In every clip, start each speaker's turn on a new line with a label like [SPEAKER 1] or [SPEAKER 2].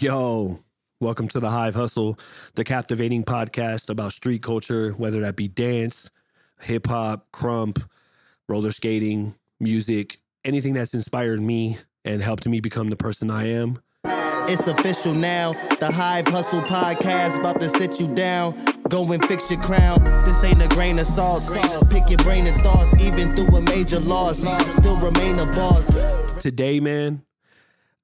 [SPEAKER 1] Yo, welcome to the Hive Hustle, the captivating podcast about street culture, whether that be dance, hip hop, krump, roller skating, music, anything that's inspired me and helped me become the person I am.
[SPEAKER 2] It's official now. The Hive Hustle podcast about to sit you down. Go and fix your crown. This ain't a grain of salt. Pick your brain and thoughts, even through a major loss. Still remain a boss.
[SPEAKER 1] Today, man,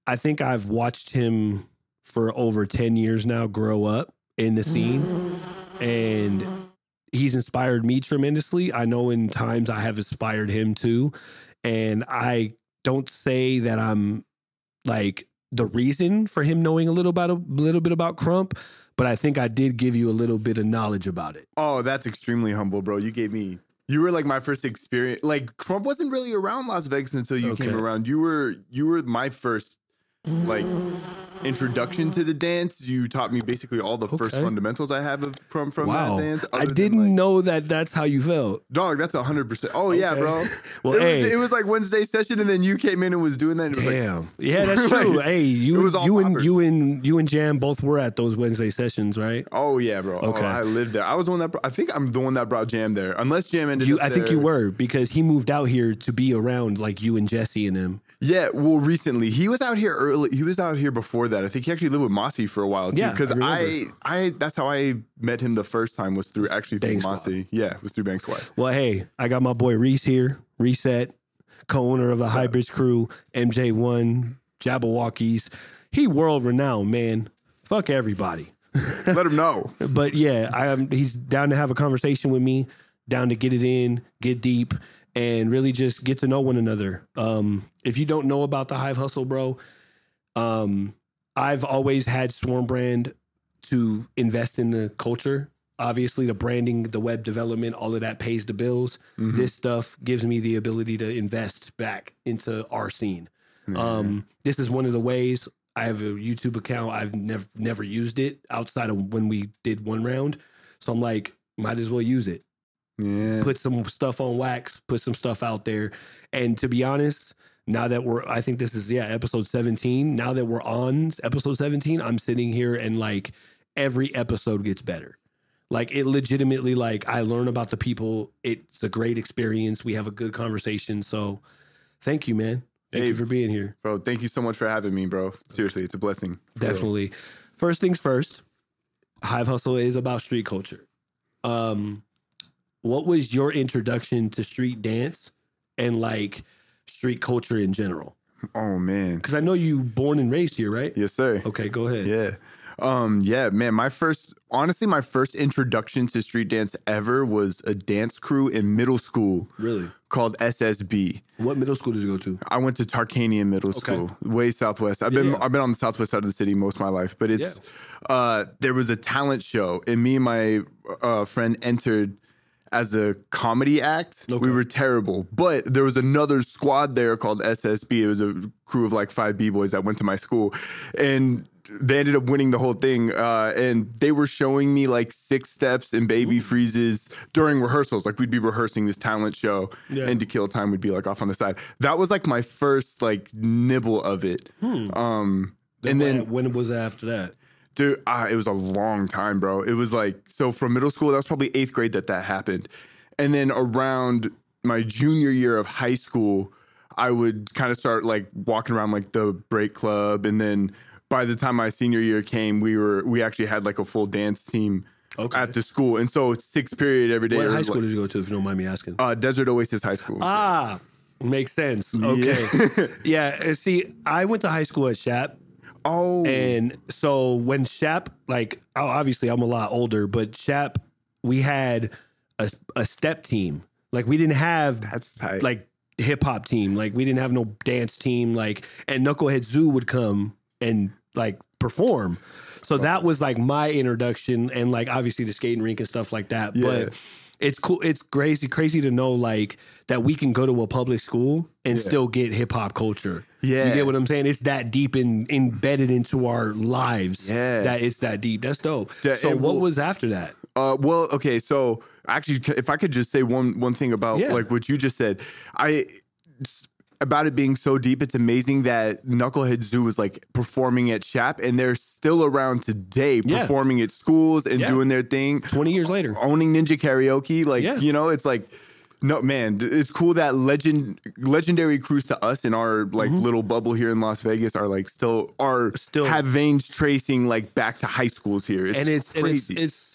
[SPEAKER 1] I think I've watched him for over 10 years now grow up in the scene. And he's inspired me tremendously. I know in times I have inspired him too. And I don't say that I'm like the reason for him knowing a little about a little bit about Krump, but I think I did give you a little bit of knowledge about it.
[SPEAKER 3] Oh, that's extremely humble, bro. You gave me. You were like my first experience. Like Krump wasn't really around Las Vegas until you
[SPEAKER 1] Okay.
[SPEAKER 3] came around. You were you were my first like introduction to the dance. You taught me basically all the first fundamentals I have of Krump from
[SPEAKER 1] wow.
[SPEAKER 3] that dance.
[SPEAKER 1] I didn't
[SPEAKER 3] like-
[SPEAKER 1] know that that's how you felt.
[SPEAKER 3] Dog, that's hundred percent. Oh yeah, bro.
[SPEAKER 1] Well,
[SPEAKER 3] it,
[SPEAKER 1] hey.
[SPEAKER 3] was, it was like Wednesday session, and then you came in and was doing that. And it was like,
[SPEAKER 1] Damn. yeah, that's
[SPEAKER 3] Like,
[SPEAKER 1] true. hey, you
[SPEAKER 3] it was all
[SPEAKER 1] you and you and you and Jam both were at those Wednesday sessions, right?
[SPEAKER 3] oh yeah, bro.
[SPEAKER 1] Oh, okay.
[SPEAKER 3] Oh, I lived there. I was the one that. Brought, I think I'm the one that brought Jam there. Unless Jam ended
[SPEAKER 1] You,
[SPEAKER 3] up
[SPEAKER 1] I think you were because he moved out here to be around like you and Jesse and him.
[SPEAKER 3] Yeah, well, recently he was out here early. He was out here before that. I think he actually lived with Mossy for a while too.
[SPEAKER 1] Yeah,
[SPEAKER 3] because
[SPEAKER 1] I
[SPEAKER 3] I. I, that's how I met him the first time was through actually through
[SPEAKER 1] Squad.
[SPEAKER 3] Mossy. Yeah, it was through Bank Squad.
[SPEAKER 1] Well, hey, I got my boy Reece here, Reset, co-owner of the Hybrids crew, MJ1, Jabbawockeez. He world renowned, man. Fuck everybody.
[SPEAKER 3] Let him know.
[SPEAKER 1] But yeah, I am he's down to have a conversation with me, down to get it in, get deep, and really just get to know one another. Um, if you don't know about the Hive Hustle, bro, um, I've always had Swarm Brand to invest in the culture. Obviously, the branding, the web development, all of that pays the bills. This stuff gives me the ability to invest back into our scene. Um, this is one of the ways I have a YouTube account. I've never never used it outside of when we did one round. So I'm like, might as well use it.
[SPEAKER 3] Yeah,
[SPEAKER 1] Put some stuff on wax, put some stuff out there. And to be honest, now that we're I think this is yeah, episode 17. Now that we're on episode 17, I'm sitting here and like every episode gets better. Like it legitimately like I learn about the people. It's a great experience. We have a good conversation. So thank you, man. Thank
[SPEAKER 3] Hey,
[SPEAKER 1] you for being here.
[SPEAKER 3] bro. Thank you so much for having me, bro. Seriously, it's a blessing. For real.
[SPEAKER 1] Definitely. First things first, Hive Hustle is about street culture. Um, what was your introduction to street dance and like street culture in general?
[SPEAKER 3] Oh man,
[SPEAKER 1] Because I know you born and raised here, right?
[SPEAKER 3] yes sir.
[SPEAKER 1] Okay, go ahead.
[SPEAKER 3] Yeah. Um, yeah, man, my first honestly, my first introduction to street dance ever was a dance crew in middle school
[SPEAKER 1] Really?
[SPEAKER 3] called SSB.
[SPEAKER 1] What middle school did you go to?
[SPEAKER 3] I went to Tarkanian Middle
[SPEAKER 1] Okay.
[SPEAKER 3] School, way southwest. I've been
[SPEAKER 1] Yeah.
[SPEAKER 3] I've been on the southwest side of the city most of my life, but it's uh there was a talent show and me and my uh friend entered as a comedy act.
[SPEAKER 1] Okay.
[SPEAKER 3] We were terrible, but there was another squad there called SSB. It was a crew of like five b-boys that went to my school and they ended up winning the whole thing uh, and they were showing me like six steps and baby freezes during rehearsals like we'd be rehearsing this talent show
[SPEAKER 1] Yeah.
[SPEAKER 3] and to kill time we'd be like off on the side that was like my first like nibble of it um and then
[SPEAKER 1] when, when was after that?
[SPEAKER 3] Dude, ah, it was a long time, bro. It was like so from middle school. That was probably eighth grade that that happened, and then around my junior year of high school, I would kind of start like walking around like the break club, and then by the time my senior year came, we were we actually had like a full dance team
[SPEAKER 1] Okay.
[SPEAKER 3] at the school, and so sixth period every day.
[SPEAKER 1] What high school
[SPEAKER 3] like,
[SPEAKER 1] did you go to, if you don't mind me asking?
[SPEAKER 3] uh, Desert Oasis High School.
[SPEAKER 1] ah, makes sense. Okay. yeah. uh, See, I went to high school at Shap.
[SPEAKER 3] Oh,
[SPEAKER 1] And so when Shap, like, oh, obviously I'm a lot older, but Shap, we had a, a step team. Like, we didn't have
[SPEAKER 3] that's tight.
[SPEAKER 1] like hip hop team. Like, we didn't have no dance team. Like, and Knucklehead Zoo would come and like perform. So that was like my introduction, and like obviously the skating rink and stuff like that.
[SPEAKER 3] Yeah.
[SPEAKER 1] But it's cool. It's crazy, crazy to know like that we can go to a public school and still get hip hop culture.
[SPEAKER 3] Yeah.
[SPEAKER 1] you get what I'm saying. It's that deep in embedded into our lives.
[SPEAKER 3] Yeah.
[SPEAKER 1] that it's that deep. That's dope.
[SPEAKER 3] Yeah,
[SPEAKER 1] so what
[SPEAKER 3] we'll-
[SPEAKER 1] was after that?
[SPEAKER 3] Uh, well, okay, so actually, if I could just say one one thing about
[SPEAKER 1] Yeah.
[SPEAKER 3] like what you just said, I about it being so deep, it's amazing that Knucklehead Zoo was like performing at Shap, and they're still around today,
[SPEAKER 1] Yeah.
[SPEAKER 3] performing at schools and
[SPEAKER 1] Yeah.
[SPEAKER 3] doing their thing,
[SPEAKER 1] 20 years later.
[SPEAKER 3] owning Ninja Karaoke. Like
[SPEAKER 1] Yeah.
[SPEAKER 3] you know, it's like. No man, it's cool that legend legendary crews to us in our like little bubble here in Las Vegas are like still are
[SPEAKER 1] Mm-hmm. Still-
[SPEAKER 3] have veins tracing like back to high schools here. It's
[SPEAKER 1] and it's
[SPEAKER 3] crazy.
[SPEAKER 1] and it's it's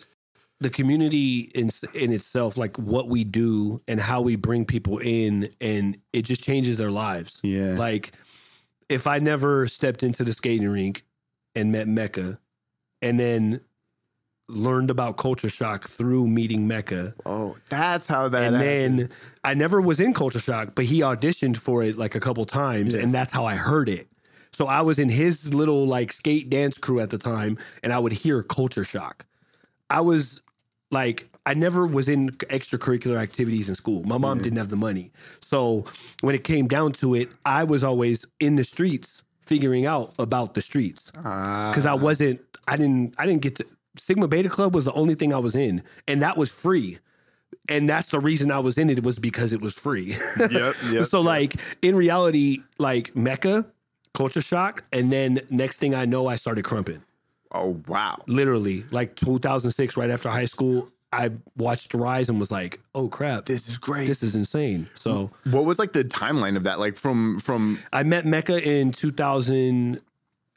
[SPEAKER 1] the community in in itself like what we do and how we bring people in and it just changes their lives
[SPEAKER 3] Yeah.
[SPEAKER 1] like if i never stepped into the skating rink and met mecca and then learned about culture shock through meeting mecca
[SPEAKER 3] oh, that's how that.
[SPEAKER 1] and
[SPEAKER 3] happened.
[SPEAKER 1] then I never was in Culture Shock, but he auditioned for it like a couple times, and that's how I heard it. So I was in his little like skate dance crew at the time, and I would hear Culture Shock. I was like, I never was in extracurricular activities in school. My mom didn't have the money, so when it came down to it, I was always in the streets figuring out about the streets ah. because I wasn't. I didn't. I didn't get to. Sigma Beta Club was the only thing I was in, and that was free and that's the reason I was in it was because it was free.
[SPEAKER 3] Yep, yep,
[SPEAKER 1] so like in reality, like Mecca, culture shock, and then next thing I know, I started krumping.
[SPEAKER 3] Oh wow.
[SPEAKER 1] Literally, like 2006, right after high school, I watched Rise and was like, "Oh crap,
[SPEAKER 3] This is great.
[SPEAKER 1] this is insane." So
[SPEAKER 3] What was like the timeline of that? Like from from
[SPEAKER 1] I met Mecca in 2000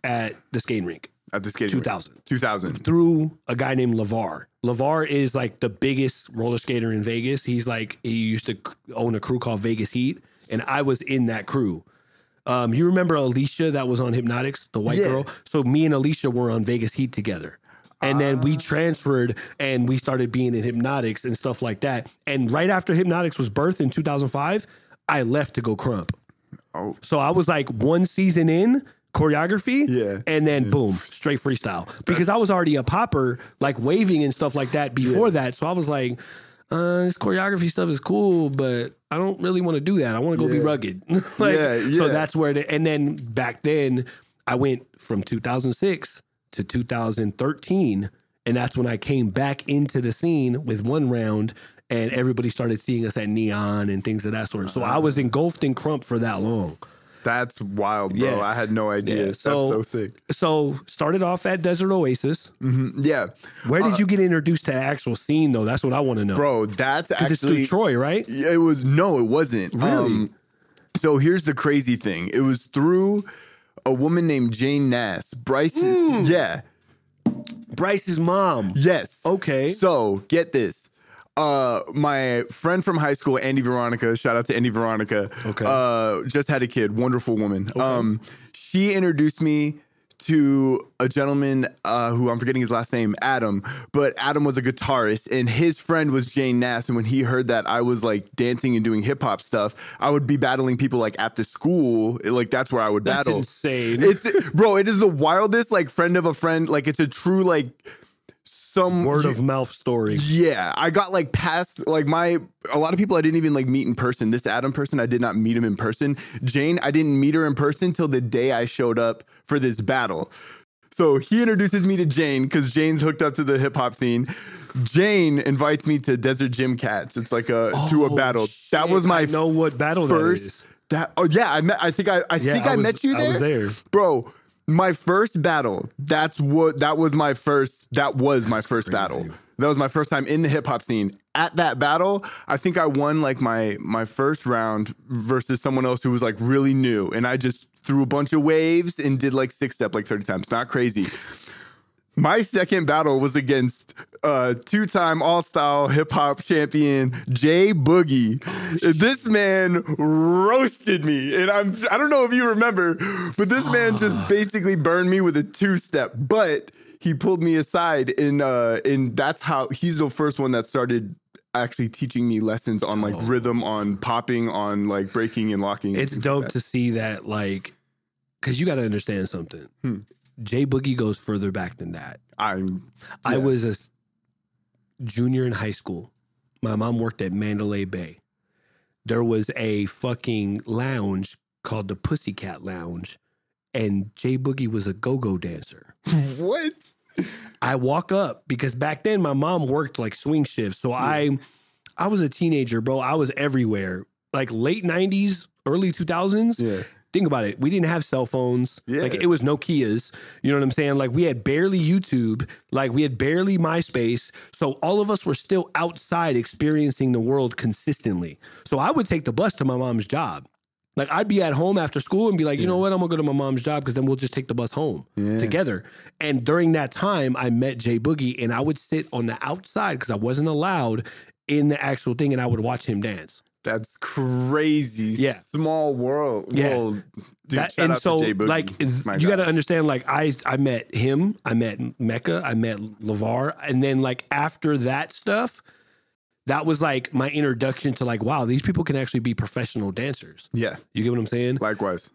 [SPEAKER 1] at the skating rink.
[SPEAKER 3] at the skating
[SPEAKER 1] 2000.
[SPEAKER 3] Two thousand.
[SPEAKER 1] through a guy named Lavar. Lavar is like the biggest roller skater in Vegas. He's like he used to own a crew called Vegas Heat, and I was in that crew. Um, you remember Alicia that was on Hypnotics, the white
[SPEAKER 3] Yeah.
[SPEAKER 1] girl? So me and Alicia were on Vegas Heat together. And then we transferred and we started being in Hypnotics and stuff like that. And right after Hypnotics was birthed in 2005, I left to go krump.
[SPEAKER 3] Oh.
[SPEAKER 1] So I was like one season in choreography.
[SPEAKER 3] Yeah.
[SPEAKER 1] And then boom, straight freestyle. Because I was already a popper, like waving and stuff like that before that. So I was like, uh, this choreography stuff is cool, but I don't really want to do that. I want to go be rugged. like,
[SPEAKER 3] Yeah,
[SPEAKER 1] So that's where the, and then back then I went from 2006 to 2013. And that's when I came back into the scene with one round and everybody started seeing us at Neon and things of that sort. So I was engulfed in Krump for that long.
[SPEAKER 3] That's wild, bro.
[SPEAKER 1] Yeah.
[SPEAKER 3] I had no idea.
[SPEAKER 1] Yeah,
[SPEAKER 3] That's
[SPEAKER 1] so-
[SPEAKER 3] so sick.
[SPEAKER 1] So started off at Desert Oasis.
[SPEAKER 3] Yeah,
[SPEAKER 1] Where did you get introduced to the actual scene though? That's what I want to know.
[SPEAKER 3] Uh, bro. That's
[SPEAKER 1] Because it's through
[SPEAKER 3] actually
[SPEAKER 1] Troy, right?
[SPEAKER 3] It was no, it wasn't.
[SPEAKER 1] Really?
[SPEAKER 3] so here's the crazy thing. It was through a woman named Jane Nass. Bryce.
[SPEAKER 1] Hmm.
[SPEAKER 3] Yeah.
[SPEAKER 1] Bryce's mom.
[SPEAKER 3] Yes.
[SPEAKER 1] Okay.
[SPEAKER 3] So get this. Uh, my friend from high school, Andy Veronica, shout out to Andy Veronica.
[SPEAKER 1] Okay.
[SPEAKER 3] Uh, just had a kid, wonderful woman. Um, she introduced me to a gentleman uh, who I'm forgetting his last name, Adam. But Adam was a guitarist, and his friend was Jane Nass. And when he heard that I was like dancing and doing hip hop stuff, I would be battling people like at the school. Like that's where I would
[SPEAKER 1] That's
[SPEAKER 3] battle.
[SPEAKER 1] insane.
[SPEAKER 3] It's bro. It is the wildest like friend of a friend. Like it's a true like some
[SPEAKER 1] Word of mouth story.
[SPEAKER 3] yeah, I got like past like my a lot of people I didn't even like meet in person. This Adam person, I did not meet him in person. Jane, I didn't meet her in person till the day I showed up for this battle. So he introduces me to Jane because Jane's hooked up to the hip hop scene. Jane invites me to Desert Gym Cats. It's like a to a
[SPEAKER 1] Oh,
[SPEAKER 3] battle. that was my
[SPEAKER 1] I know what battle
[SPEAKER 3] first.
[SPEAKER 1] is.
[SPEAKER 3] That oh yeah, I met. I think I I
[SPEAKER 1] Yeah,
[SPEAKER 3] think I,
[SPEAKER 1] I was-
[SPEAKER 3] met you
[SPEAKER 1] I
[SPEAKER 3] there.
[SPEAKER 1] was there.
[SPEAKER 3] bro. My first battle. That's what. That was my first. That was my first battle. That was my first time in the hip hop scene. At that battle, I think I won like my my first round versus someone else who was like really new, and I just threw a bunch of waves and did like six step like thirty times. Not crazy. My second battle was against uh, two-time All-Style Hip Hop champion Jay Boogie. this man roasted me, and I'm I don't know if you remember, but this man just basically burned me with a two-step. But he pulled me aside, and uh, and that's how he's the first one that started actually teaching me lessons on like rhythm, on popping, on like breaking and locking.
[SPEAKER 1] It's
[SPEAKER 3] like
[SPEAKER 1] dope
[SPEAKER 3] that.
[SPEAKER 1] to see that, like, because you got to understand something.
[SPEAKER 3] Hmm.
[SPEAKER 1] Jay Boogie goes further back than that.
[SPEAKER 3] I'm
[SPEAKER 1] I was a junior in high school. My mom worked at Mandalay Bay. There was a fucking lounge called the Pussycat Lounge, and Jay Boogie was a go-go dancer.
[SPEAKER 3] what?
[SPEAKER 1] I walk up because back then my mom worked like swing shifts. So I I was a teenager, bro. I was everywhere. like late '90s, early 2000s.
[SPEAKER 3] Yeah.
[SPEAKER 1] Think about it. We didn't have cell phones.
[SPEAKER 3] Yeah.
[SPEAKER 1] Like it was Nokia's. You know what I'm saying? Like we had barely YouTube. Like we had barely MySpace. So all of us were still outside experiencing the world consistently. So I would take the bus to my mom's job. Like I'd be at home after school and be like, you know what? I'm gonna go to my mom's job because then we'll just take the bus home
[SPEAKER 3] Yeah.
[SPEAKER 1] together. And during that time, I met Jay Boogie, and I would sit on the outside because I wasn't allowed in the actual thing, and I would watch him dance.
[SPEAKER 3] That's crazy.
[SPEAKER 1] Yeah.
[SPEAKER 3] Small world.
[SPEAKER 1] Yeah.
[SPEAKER 3] Well, dude,
[SPEAKER 1] That- and so,
[SPEAKER 3] to Jay Boogie.
[SPEAKER 1] like, is- you got to understand, like, I I met him, I met Mecca, I met Lavar, and then like after that stuff, that was like my introduction to like, wow, these people can actually be professional dancers.
[SPEAKER 3] Yeah.
[SPEAKER 1] You get what I'm saying?
[SPEAKER 3] Likewise.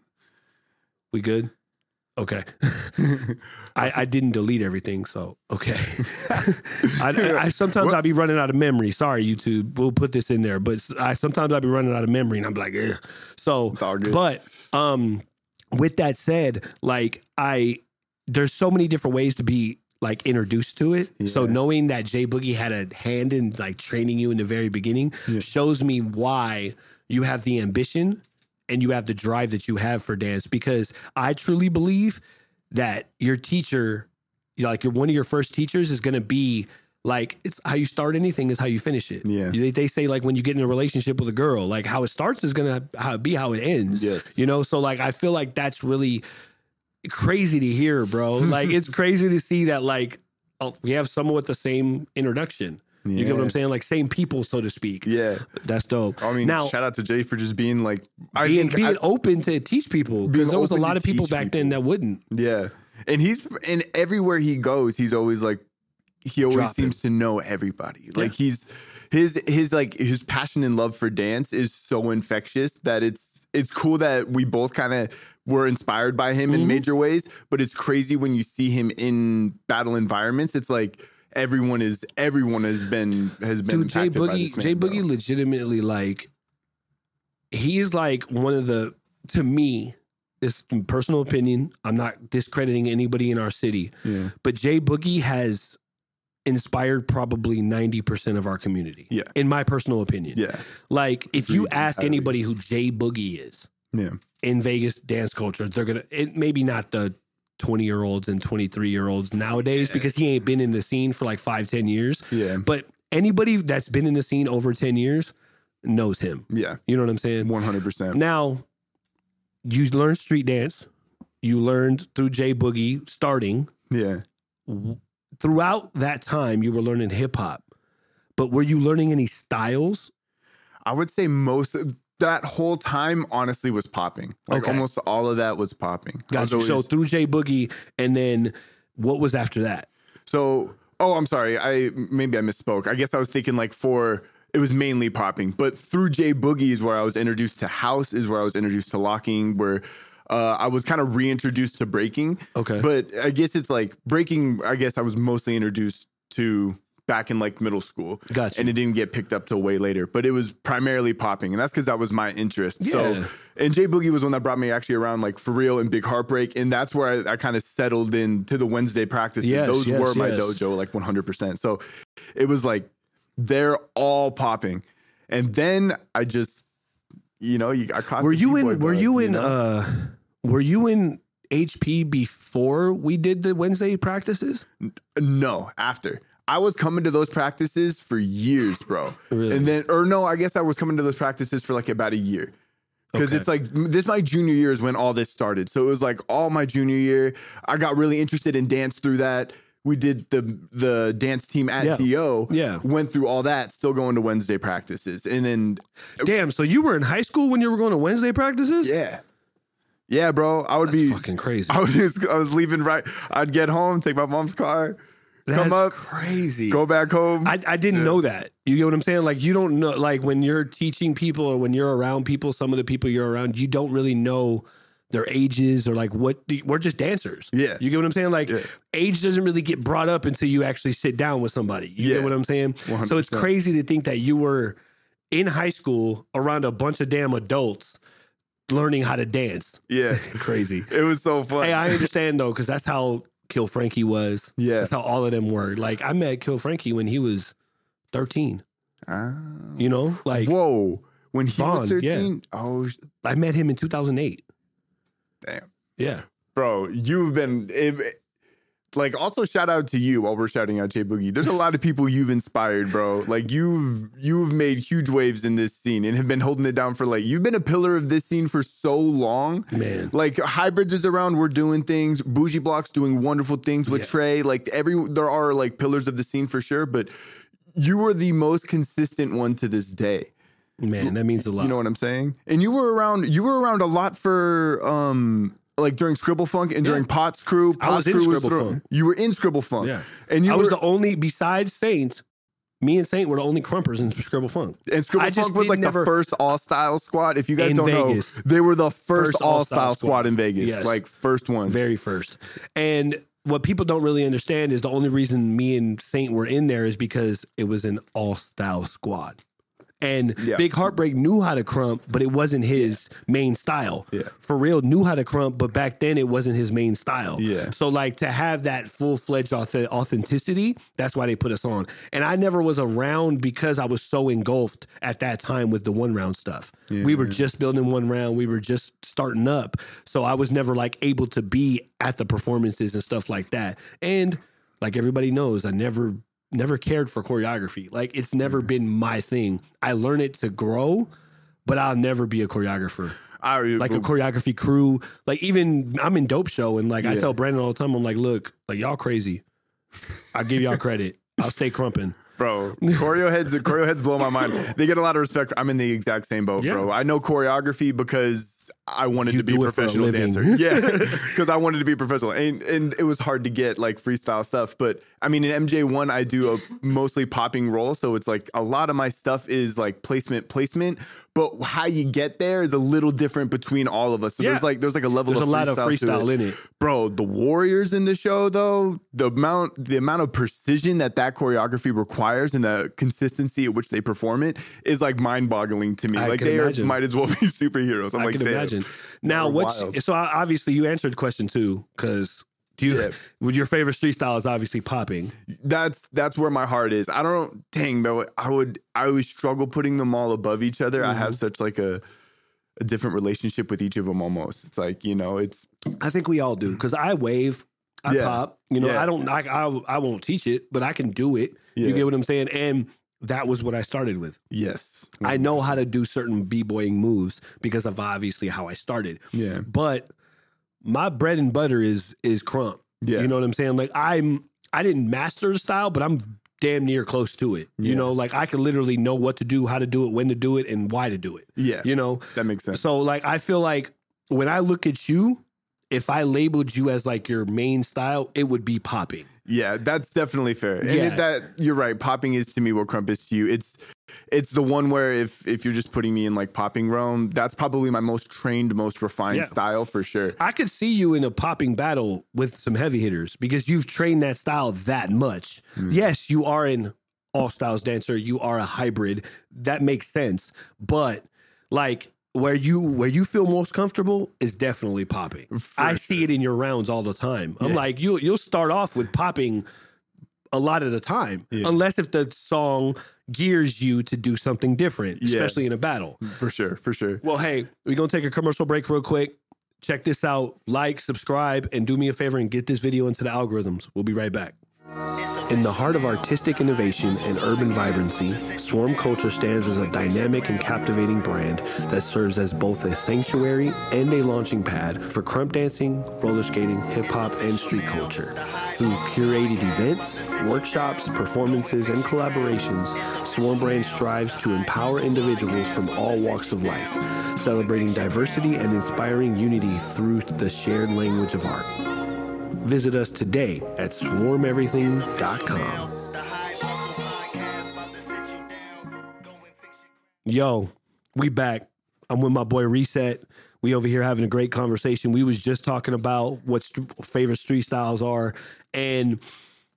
[SPEAKER 1] We good? Okay. I, I didn't delete everything, so okay. I, I sometimes I'll be running out of memory. Sorry, YouTube. We'll put this in there, but I sometimes I'll be running out of memory, and I'm like, Ugh. so. But um, with that said, like I, there's so many different ways to be like introduced to it. So knowing that Jay Boogie had a hand in like training you in the very beginning shows me why you have the ambition and you have the drive that you have for dance because I truly believe that your teacher, like your one of your first teachers is going to be like it's how you start anything is how you finish it.
[SPEAKER 3] Yeah.
[SPEAKER 1] They, they say like when you get in a relationship with a girl, like how it starts is going to how, be how it ends.
[SPEAKER 3] Yes.
[SPEAKER 1] You know, so like I feel like that's really crazy to hear, bro. like it's crazy to see that like oh, we have someone with the same introduction. You get what I'm saying? Like same people, so to speak.
[SPEAKER 3] Yeah.
[SPEAKER 1] That's dope.
[SPEAKER 3] I mean,
[SPEAKER 1] now
[SPEAKER 3] shout out to Jay for just being like, I
[SPEAKER 1] being, being
[SPEAKER 3] I-
[SPEAKER 1] open to teach people because there was a lot of people back then that wouldn't.
[SPEAKER 3] yeah. And he's, and everywhere he goes, he's always like, he always
[SPEAKER 1] Dropping.
[SPEAKER 3] seems to know everybody. Like he's, his, his like, his passion and love for dance is so infectious that it's, it's cool that we both kind of were inspired by him
[SPEAKER 1] Mm-hmm.
[SPEAKER 3] in major ways, but it's crazy when you see him in battle environments. It's like, everyone is everyone has been has been
[SPEAKER 1] Dude, Jay
[SPEAKER 3] impacted by
[SPEAKER 1] Boogie,
[SPEAKER 3] this man,
[SPEAKER 1] Jay Boogie
[SPEAKER 3] bro.
[SPEAKER 1] Boogie, legitimately like he's like one of the to me. This personal opinion. I'm not discrediting anybody in our city,
[SPEAKER 3] Yeah.
[SPEAKER 1] but Jay Boogie has inspired probably 90% of our community.
[SPEAKER 3] Yeah.
[SPEAKER 1] In my personal opinion.
[SPEAKER 3] Yeah.
[SPEAKER 1] Like if you ask
[SPEAKER 3] entirely.
[SPEAKER 1] anybody who Jay Boogie is
[SPEAKER 3] Yeah.
[SPEAKER 1] in Vegas dance culture, they're gonna it maybe not the 20 year olds and 23 year olds nowadays because he ain't been in the scene for like five, 10 years.
[SPEAKER 3] Yeah.
[SPEAKER 1] But anybody that's been in the scene over 10 years knows him.
[SPEAKER 3] Yeah.
[SPEAKER 1] You know what I'm saying?
[SPEAKER 3] One hundred percent.
[SPEAKER 1] Now, you learned street dance. You learned through Jay Boogie starting.
[SPEAKER 3] Yeah.
[SPEAKER 1] Throughout that time, you were learning hip hop. But were you learning any styles?
[SPEAKER 3] I would say most of that whole time honestly was popping. Like
[SPEAKER 1] Okay.
[SPEAKER 3] almost all of that was popping. I was
[SPEAKER 1] you. So through J Boogie, and then what was after that?
[SPEAKER 3] So, oh, I'm sorry. I maybe I misspoke. I guess I was thinking like for it was mainly popping, but through J Boogie is where I was introduced to house, is where I was introduced to locking, where uh, I was kind of reintroduced to breaking.
[SPEAKER 1] Okay.
[SPEAKER 3] But I guess it's like breaking. I guess I was mostly introduced to back in like middle school.
[SPEAKER 1] Gotcha.
[SPEAKER 3] And it didn't get picked up till way later, but it was primarily popping, and that's because that was my interest.
[SPEAKER 1] Yeah.
[SPEAKER 3] So, and Jay Boogie was one that brought me actually around like for real and Big Heartbreak, and that's where I, I kind of settled into the Wednesday practices.
[SPEAKER 1] Yes,
[SPEAKER 3] Those
[SPEAKER 1] yes,
[SPEAKER 3] were my
[SPEAKER 1] yes.
[SPEAKER 3] dojo, like 100%. So it was like they're all popping, and then I just, you know, you, I caught.
[SPEAKER 1] Were you in were you in
[SPEAKER 3] know?
[SPEAKER 1] uh were you in HP before we did the Wednesday practices?
[SPEAKER 3] No, after. I was coming to those practices for years, bro.
[SPEAKER 1] Really?
[SPEAKER 3] And then, or no, I guess I was coming to those practices for like about a year. Because
[SPEAKER 1] Okay.
[SPEAKER 3] it's like this my junior year is when all this started. So it was like all my junior year. I got really interested in dance through that. We did the the dance team at
[SPEAKER 1] Yeah.
[SPEAKER 3] DO.
[SPEAKER 1] Yeah.
[SPEAKER 3] Went through all that, still going to Wednesday practices. And then
[SPEAKER 1] Damn, so you were in high school when you were going to Wednesday practices?
[SPEAKER 3] yeah. Yeah, bro. I would
[SPEAKER 1] That's
[SPEAKER 3] be
[SPEAKER 1] fucking crazy.
[SPEAKER 3] I was I was leaving right. I'd get home, take my mom's car, come up,
[SPEAKER 1] crazy.
[SPEAKER 3] go back home.
[SPEAKER 1] I, I didn't
[SPEAKER 3] Yeah.
[SPEAKER 1] know that. You get what I'm saying? Like you don't know like when you're teaching people or when you're around people, some of the people you're around, you don't really know their ages or like what we're just dancers.
[SPEAKER 3] Yeah.
[SPEAKER 1] You get what I'm saying? Like
[SPEAKER 3] Yeah.
[SPEAKER 1] age doesn't really get brought up until you actually sit down with somebody. You
[SPEAKER 3] Yeah.
[SPEAKER 1] get what I'm saying? So it's crazy to think that you were in high school around a bunch of damn adults learning how to dance.
[SPEAKER 3] yeah.
[SPEAKER 1] Crazy.
[SPEAKER 3] It was so fun.
[SPEAKER 1] Hey, I understand though, because that's how Kill Frankie was.
[SPEAKER 3] Yeah.
[SPEAKER 1] That's how all of them were. Like I met Kill Frankie when he was 13.
[SPEAKER 3] Ah.
[SPEAKER 1] You know? Like
[SPEAKER 3] Whoa. when he
[SPEAKER 1] Vaughn,
[SPEAKER 3] was
[SPEAKER 1] yeah.
[SPEAKER 3] 13. Oh,
[SPEAKER 1] I met him in 2008.
[SPEAKER 3] damn.
[SPEAKER 1] Yeah.
[SPEAKER 3] Bro, you've been it, like also shout out to you while we're shouting out Jay Boogie. There's a lot of people you've inspired, bro. Like you've you've made huge waves in this scene and have been holding it down for like you've been a pillar of this scene for so long.
[SPEAKER 1] Man.
[SPEAKER 3] Like hybrids is around, we're doing things. Bougie blocks doing wonderful things with
[SPEAKER 1] Yeah.
[SPEAKER 3] Trey. Like every there are like pillars of the scene for sure, but you were the most consistent one to this day.
[SPEAKER 1] Man, that means a lot.
[SPEAKER 3] You know what I'm saying? And you were around. You were around a lot for um like during Scribble Funk and during
[SPEAKER 1] Yeah.
[SPEAKER 3] Potts Crew.
[SPEAKER 1] I was
[SPEAKER 3] Potts
[SPEAKER 1] in
[SPEAKER 3] Crew
[SPEAKER 1] Scribble
[SPEAKER 3] throw-
[SPEAKER 1] Funk.
[SPEAKER 3] You were in Scribble Funk.
[SPEAKER 1] Yeah.
[SPEAKER 3] and you
[SPEAKER 1] I was the only, besides Saint, me and Saint were the only krumpers in Scribble Funk.
[SPEAKER 3] and Scribble
[SPEAKER 1] I
[SPEAKER 3] Funk was like
[SPEAKER 1] never-
[SPEAKER 3] the first all style squad. If you guys don't
[SPEAKER 1] Vegas.
[SPEAKER 3] know, they were the first,
[SPEAKER 1] First
[SPEAKER 3] all style
[SPEAKER 1] all-style
[SPEAKER 3] squad.
[SPEAKER 1] squad.
[SPEAKER 3] in Vegas.
[SPEAKER 1] Yes.
[SPEAKER 3] Like first ones.
[SPEAKER 1] very first. And what people don't really understand is the only reason me and Saint were in there is because it was an all style squad. And
[SPEAKER 3] Yeah.
[SPEAKER 1] Big Heartbreak knew how to krump, but it wasn't his main style.
[SPEAKER 3] Yeah.
[SPEAKER 1] For real, knew how to krump, but back then it wasn't his main style.
[SPEAKER 3] Yeah.
[SPEAKER 1] So like to have that full fledged authenticity, that's why they put us on. And I never was around because I was so engulfed at that time with the one round stuff. We were just building one round. We were just starting up. So I was never like able to be at the performances and stuff like that. And like everybody knows, I never never cared for choreography. Like it's never mm-hmm. been my thing. I learn it to grow, but I'll never be a choreographer
[SPEAKER 3] I,
[SPEAKER 1] like a choreography crew. Like even I'm in Dope Show, and like I tell Brandon all the time, I'm like, look, like y'all crazy. I give y'all credit. I'll stay krumping.
[SPEAKER 3] Bro, choreo heads, choreo heads blow my mind. They get a lot of respect. I'm in the exact same boat,
[SPEAKER 1] Yeah.
[SPEAKER 3] bro. I know choreography because I wanted
[SPEAKER 1] You
[SPEAKER 3] to be a
[SPEAKER 1] for a
[SPEAKER 3] professional dancer. Yeah, because I wanted to be a professional, and and it was hard to get like freestyle stuff. But I mean, in MJ one, I do a mostly popping role, so it's like a lot of my stuff is like placement, placement. But how you get there is a little different between all of us. So
[SPEAKER 1] Yeah.
[SPEAKER 3] there's like there's like a level
[SPEAKER 1] There's a
[SPEAKER 3] of
[SPEAKER 1] lot of freestyle in it.
[SPEAKER 3] bro the warriors in the show though the amount the amount of precision that that choreography requires and the consistency at which they perform it is like mind-boggling to me
[SPEAKER 1] I
[SPEAKER 3] like they are, might as well be superheroes i'm
[SPEAKER 1] I
[SPEAKER 3] like damn.
[SPEAKER 1] Imagine. Now, what's
[SPEAKER 3] wild.
[SPEAKER 1] so obviously you answered the question too, because do you
[SPEAKER 3] Yeah.
[SPEAKER 1] would your favorite street style is obviously popping.
[SPEAKER 3] that's that's where my heart is i don't dang though i would i always struggle putting them all above each other i
[SPEAKER 1] Mm-hmm.
[SPEAKER 3] have such like a a different relationship with each of them almost it's like you know it's
[SPEAKER 1] I think we all do because I wave, I
[SPEAKER 3] Yeah.
[SPEAKER 1] pop. You know,
[SPEAKER 3] Yeah.
[SPEAKER 1] I don't, I, I, I won't teach it, but I can do it. You get what I'm saying? And that was what I started with.
[SPEAKER 3] yes
[SPEAKER 1] I know how to do certain b-boying moves because of obviously how I started.
[SPEAKER 3] yeah
[SPEAKER 1] But my bread and butter is is krump.
[SPEAKER 3] Yeah.
[SPEAKER 1] You know what I'm saying? Like I'm I didn't master the style, but I'm damn near close to it. You
[SPEAKER 3] Yeah.
[SPEAKER 1] know, like I can literally know what to do, how to do it, when to do it, and why to do it.
[SPEAKER 3] yeah
[SPEAKER 1] You know?
[SPEAKER 3] that makes sense
[SPEAKER 1] So like I feel like when I look at you, if I labeled you as like your main style, it would be popping.
[SPEAKER 3] Yeah, that's definitely fair. And
[SPEAKER 1] Yeah.
[SPEAKER 3] it, that you're right. Popping is to me what krump is to you. It's it's the one where if if you're just putting me in like popping realm, that's probably my most trained, most refined
[SPEAKER 1] Yeah.
[SPEAKER 3] style for sure.
[SPEAKER 1] I could see you in a popping battle with some heavy hitters because you've trained that style that much. Mm. Yes, you are an all styles dancer, you are a hybrid. That makes sense. But like where you where you feel most comfortable is definitely popping. I see it in your rounds all the time. I'm
[SPEAKER 3] Yeah.
[SPEAKER 1] like you you'll start off with popping a lot of the time
[SPEAKER 3] Yeah.
[SPEAKER 1] unless if the song gears you to do something different,
[SPEAKER 3] Yeah.
[SPEAKER 1] especially in a battle.
[SPEAKER 3] For sure, for sure.
[SPEAKER 1] Well, hey, we're going to take a commercial break real quick. Check this out. Like, subscribe, and do me a favor and get this video into the algorithms. We'll be right back. In the heart of artistic innovation and urban vibrancy, Swarm Culture stands as a dynamic and captivating brand that serves as both a sanctuary and a launching pad for krump dancing, roller skating, hip hop, and street culture. Through curated events, workshops, performances, and collaborations, Swarm Brand strives to empower individuals from all walks of life, celebrating diversity and inspiring unity through the shared language of art. Visit us today at swarmeverything.com. Yo, we back. I'm with my boy Reset. We over here having a great conversation. We was just talking about what st- favorite street styles are, and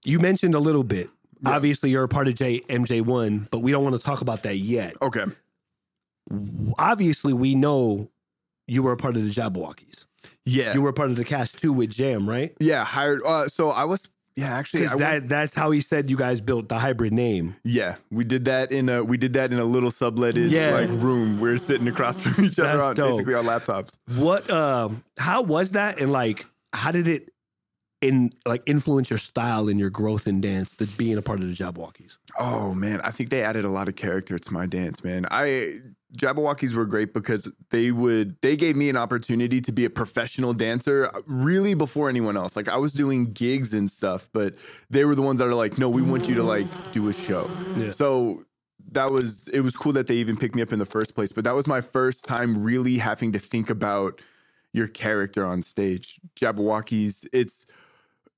[SPEAKER 1] you mentioned a little bit. Obviously, you're a part of J MJ1, but we don't want to talk about that yet.
[SPEAKER 3] Okay.
[SPEAKER 1] Obviously, we know you were a part of the Jabbawockeez.
[SPEAKER 3] Yeah.
[SPEAKER 1] You were part of the cast too with Jam, right?
[SPEAKER 3] yeah, hired uh so I was Yeah, actually, I
[SPEAKER 1] Because
[SPEAKER 3] went-
[SPEAKER 1] that's how he said you guys built the hybrid name.
[SPEAKER 3] yeah, we did that in a we did that in a little subletted
[SPEAKER 1] Yeah.
[SPEAKER 3] like room. We are sitting across from each other
[SPEAKER 1] That's
[SPEAKER 3] on
[SPEAKER 1] dope.
[SPEAKER 3] basically our laptops.
[SPEAKER 1] What um how was that and like how did it in like influence your style and your growth in dance the being a part of the Jabbawockeez?
[SPEAKER 3] Oh man, I think they added a lot of character to my dance, man. I Jabbawockeez were great because they would they gave me an opportunity to be a professional dancer uh, really before anyone else. Like I was doing gigs and stuff, but they were the ones that are like, "No, we want you to like do a show."
[SPEAKER 1] Yeah.
[SPEAKER 3] So that was it was cool that they even picked me up in the first place, but that was my first time really having to think about your character on stage. Jabbawockeez, it's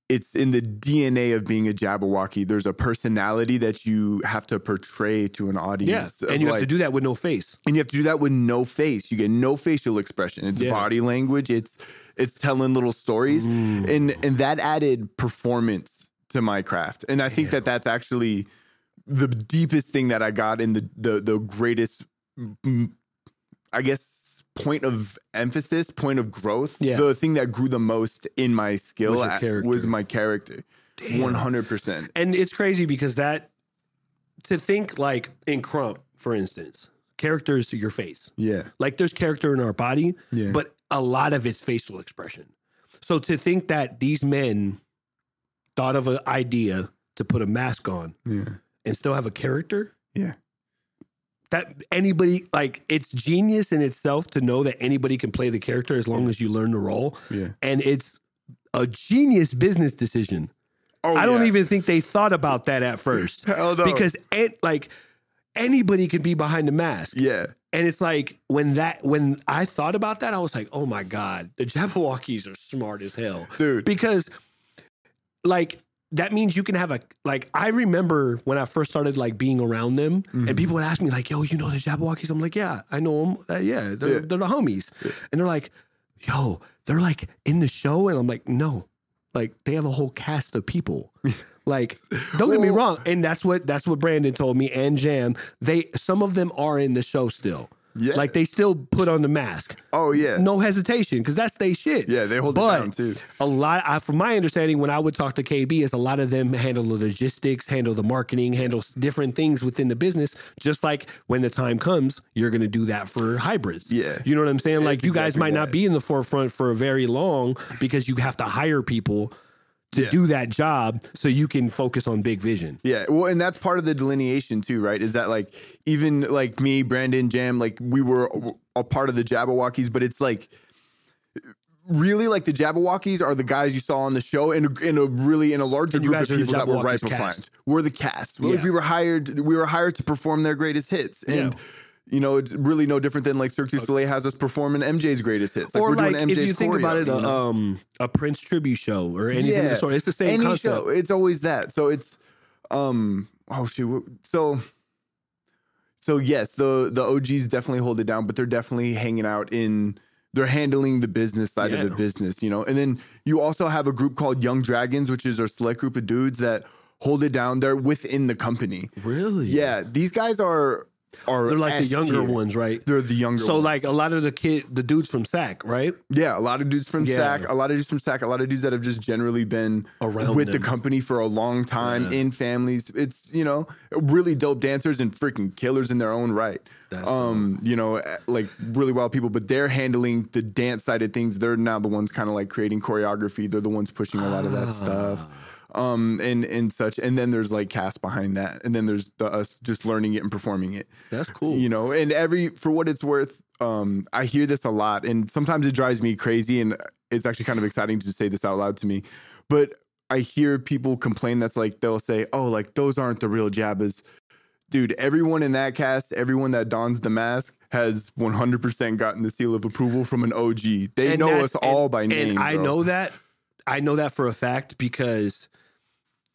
[SPEAKER 3] it's in the DNA of being a Jabberwocky. There's a personality that you have to portray to an audience.
[SPEAKER 1] Yeah. And you have to do that with no face.
[SPEAKER 3] and you have to do that with no face. You get no facial expression. It's
[SPEAKER 1] Yeah.
[SPEAKER 3] body language. It's it's telling little stories,
[SPEAKER 1] Mm.
[SPEAKER 3] and and that added performance to my craft. And I think that that's actually the deepest thing that I got in the the the greatest, I guess, point of emphasis, point of growth.
[SPEAKER 1] Yeah.
[SPEAKER 3] The thing that grew the most in my skill
[SPEAKER 1] Was
[SPEAKER 3] at-
[SPEAKER 1] character.
[SPEAKER 3] was my character. One hundred percent.
[SPEAKER 1] And it's crazy because that to think like in Krump, for instance, characters to your face.
[SPEAKER 3] Yeah.
[SPEAKER 1] Like there's character in our body,
[SPEAKER 3] Yeah.
[SPEAKER 1] but a lot of it's facial expression. So to think that these men thought of an idea to put a mask on
[SPEAKER 3] Yeah.
[SPEAKER 1] and still have a character,
[SPEAKER 3] Yeah.
[SPEAKER 1] That anybody like it's genius in itself to know that anybody can play the character as long as you learn the role.
[SPEAKER 3] Yeah.
[SPEAKER 1] And it's a genius business decision.
[SPEAKER 3] Oh,
[SPEAKER 1] I don't
[SPEAKER 3] yeah.
[SPEAKER 1] even think they thought about that at first.
[SPEAKER 3] Hell no.
[SPEAKER 1] Because it, like anybody can be behind the mask.
[SPEAKER 3] Yeah.
[SPEAKER 1] And it's like when that when I thought about that, I was like, oh my God, the Jabbawockeez are smart as hell.
[SPEAKER 3] Dude.
[SPEAKER 1] Because like that means you can have a like I remember when I first started like being around them
[SPEAKER 3] Mm-hmm.
[SPEAKER 1] and people would ask me like, yo, you know the Jabbawockeez? I'm like, yeah, I know them. Uh, yeah, they're,
[SPEAKER 3] Yeah.
[SPEAKER 1] they're the homies. And they're like, yo, they're like in the show. And I'm like, no, like they have a whole cast of people. Like, don't get me wrong. And that's what that's what Brandon told me and Jam. They some of them are in the show still.
[SPEAKER 3] Yeah.
[SPEAKER 1] Like they still put on the mask.
[SPEAKER 3] Oh yeah.
[SPEAKER 1] No hesitation, because that's they shit.
[SPEAKER 3] Yeah, they hold
[SPEAKER 1] but
[SPEAKER 3] it down too.
[SPEAKER 1] A lot, I, from my understanding, when I would talk to KB, is a lot of them handle the logistics, handle the marketing, handle different things within the business. Just like when the time comes, you're going to do that for hybrids.
[SPEAKER 3] Yeah.
[SPEAKER 1] you know what I'm saying. Like
[SPEAKER 3] It's
[SPEAKER 1] you guys
[SPEAKER 3] exactly
[SPEAKER 1] might not be in the forefront for very long because you have to hire people to
[SPEAKER 3] Yeah.
[SPEAKER 1] do that job so you can focus on big vision.
[SPEAKER 3] Yeah, well, and that's part of the delineation too, right? Is that like even like me, Brandon, Jam, like we were a part of the Jabbawockeez, but it's like really like the Jabbawockeez are the guys you saw on the show, and in a really in a larger group of
[SPEAKER 1] guys are the
[SPEAKER 3] people that were right behind. We're the cast. We're, like, we were hired. We were hired to perform their greatest hits, and.
[SPEAKER 1] Yeah.
[SPEAKER 3] You know, it's really no different than like Cirque du Soleil has us performing MJ's greatest hits. Like
[SPEAKER 1] or
[SPEAKER 3] we're
[SPEAKER 1] like
[SPEAKER 3] doing
[SPEAKER 1] if you think
[SPEAKER 3] choreo,
[SPEAKER 1] about it,
[SPEAKER 3] you
[SPEAKER 1] a, um, a Prince tribute show or anything of the sort. It's the same
[SPEAKER 3] Any
[SPEAKER 1] concept.
[SPEAKER 3] show, it's always that. So it's um oh shoot. So so yes, the the OGs definitely hold it down, but they're definitely hanging out in they're handling the business side of the business, you know. And then you also have a group called Young Dragons, which is a select group of dudes that hold it down. They're within the company.
[SPEAKER 1] Really?
[SPEAKER 3] Yeah, these guys are are
[SPEAKER 1] They're like the younger ones, right?
[SPEAKER 3] They're the younger
[SPEAKER 1] So
[SPEAKER 3] ones.
[SPEAKER 1] like a lot of the kid, the dudes from SAC, right?
[SPEAKER 3] Yeah, a lot of dudes from
[SPEAKER 1] Yeah.
[SPEAKER 3] SAC, a lot of dudes from SAC, a lot of dudes that have just generally been
[SPEAKER 1] Around
[SPEAKER 3] with the company for a long time
[SPEAKER 1] Yeah.
[SPEAKER 3] in families. It's, you know, really dope dancers and freaking killers in their own right.
[SPEAKER 1] That's
[SPEAKER 3] um, you know, eh, like really wild people, but they're handling the dance side of things. They're now the ones kind of like creating choreography. They're the ones pushing a lot of that stuff. Um, and and such. And then there's like cast behind that. And then there's the us just learning it and performing it
[SPEAKER 1] That's cool.
[SPEAKER 3] you know and every for what it's worth um i hear this a lot and sometimes it drives me crazy and it's actually kind of exciting to say this out loud to me but i hear people complain that's like they'll say oh like those aren't the real jabbas dude everyone in that cast everyone that dons the mask has 100% gotten the seal of approval from an og they
[SPEAKER 1] And
[SPEAKER 3] know us all by name
[SPEAKER 1] And I
[SPEAKER 3] bro.
[SPEAKER 1] know that. I know that for a fact because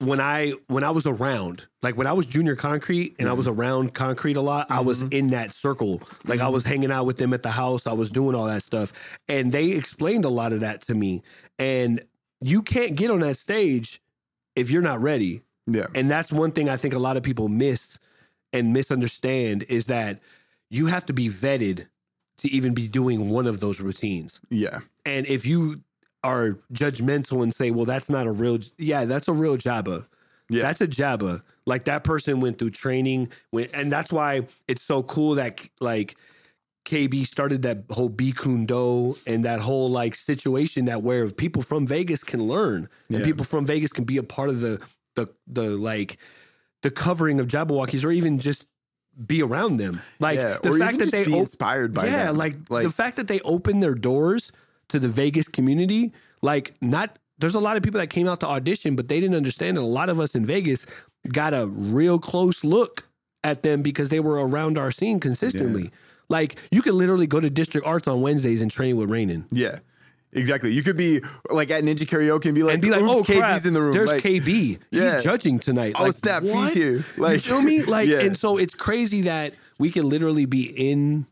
[SPEAKER 1] when I when I was around, like when I was junior concrete and I was
[SPEAKER 3] Mm-hmm.
[SPEAKER 1] around concrete a lot, I was in that circle. Like I
[SPEAKER 3] Mm-hmm.
[SPEAKER 1] was hanging out with them at the house. I was doing all that stuff. And they explained a lot of that to me. And you can't get on that stage if you're not ready.
[SPEAKER 3] yeah
[SPEAKER 1] And that's one thing I think a lot of people miss and misunderstand is that you have to be vetted to even be doing one of those routines.
[SPEAKER 3] yeah
[SPEAKER 1] And if you are judgmental and say, "Well, that's not a real." Yeah, that's a real Jabba.
[SPEAKER 3] Yeah.
[SPEAKER 1] That's a Jabba. Like that person went through training, went, and that's why it's so cool that like KB started that whole Bikun Do and that whole like situation that where people from Vegas can learn and
[SPEAKER 3] Yeah.
[SPEAKER 1] people from Vegas can be a part of the the the like the covering of Jabbawockeez or even just be around them. Like
[SPEAKER 3] yeah,
[SPEAKER 1] the fact that they
[SPEAKER 3] be
[SPEAKER 1] op-
[SPEAKER 3] inspired by
[SPEAKER 1] yeah,
[SPEAKER 3] them.
[SPEAKER 1] like, the fact that they open their doors to the Vegas community, like not there's a lot of people that came out to audition, but they didn't understand that a lot of us in Vegas got a real close look at them because they were around our scene consistently. Like you could literally go to District Arts on Wednesdays and train with Rainen.
[SPEAKER 3] yeah, exactly. You could be like at Ninja Karaoke and be like,
[SPEAKER 1] And be like,
[SPEAKER 3] "Oops,
[SPEAKER 1] oh
[SPEAKER 3] KB's
[SPEAKER 1] crap,
[SPEAKER 3] in the room.
[SPEAKER 1] there's
[SPEAKER 3] like,
[SPEAKER 1] KB.
[SPEAKER 3] Yeah.
[SPEAKER 1] He's judging tonight.
[SPEAKER 3] Oh,
[SPEAKER 1] like,
[SPEAKER 3] snap, he's
[SPEAKER 1] what?
[SPEAKER 3] here.
[SPEAKER 1] you
[SPEAKER 3] Like-
[SPEAKER 1] feel me? Like,
[SPEAKER 3] Yeah.
[SPEAKER 1] and so it's crazy that we can literally be in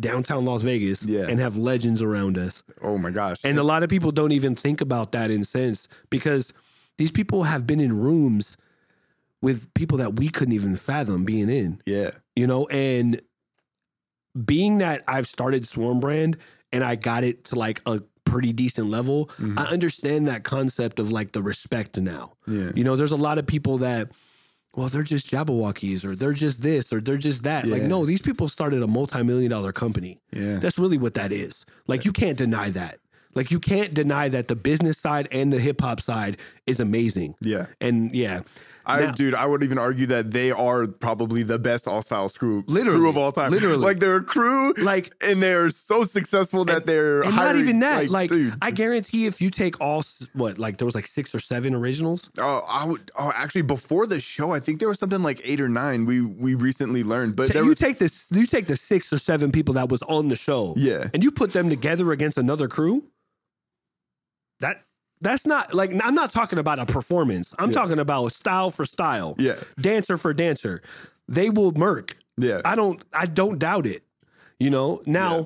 [SPEAKER 1] downtown Las Vegas
[SPEAKER 3] Yeah.
[SPEAKER 1] and have legends around us.
[SPEAKER 3] Oh my gosh.
[SPEAKER 1] And a lot of people don't even think about that in sense because these people have been in rooms with people that we couldn't even fathom being in,
[SPEAKER 3] yeah,
[SPEAKER 1] you know, and being that I've started Swarm Brand and I got it to like a pretty decent level, mm-hmm. I understand that concept of like the respect now.
[SPEAKER 3] yeah,
[SPEAKER 1] You know, there's a lot of people that, well, they're just Jabbawockeez or they're just this or they're just that. Like, no, these people started a multi million dollar company.
[SPEAKER 3] yeah.
[SPEAKER 1] That's really what that is. Like you can't deny that. Like you can't deny that the business side and the hip hop side is amazing.
[SPEAKER 3] Yeah.
[SPEAKER 1] And yeah.
[SPEAKER 3] I,
[SPEAKER 1] Now-
[SPEAKER 3] dude, I would even argue that they are probably the best all style crew,
[SPEAKER 1] Literally.
[SPEAKER 3] crew of all time.
[SPEAKER 1] Literally.
[SPEAKER 3] like they're a crew,
[SPEAKER 1] Like-
[SPEAKER 3] and they're so successful that they're
[SPEAKER 1] And not even that. Like,
[SPEAKER 3] dude.
[SPEAKER 1] I guarantee if you take all what, like there was like six or seven originals.
[SPEAKER 3] Oh, I would. Oh, actually, before the show, I think there was something like eight or nine. We we recently learned, but
[SPEAKER 1] you
[SPEAKER 3] was
[SPEAKER 1] take this you take the six or seven people that was on the show.
[SPEAKER 3] Yeah.
[SPEAKER 1] And you put them together against another crew. That that's not like I'm not talking about a performance. I'm
[SPEAKER 3] Yeah.
[SPEAKER 1] talking about style for style.
[SPEAKER 3] Yeah.
[SPEAKER 1] Dancer for dancer. They will murk.
[SPEAKER 3] yeah,
[SPEAKER 1] I don't I don't doubt it. You know, now
[SPEAKER 3] Yeah.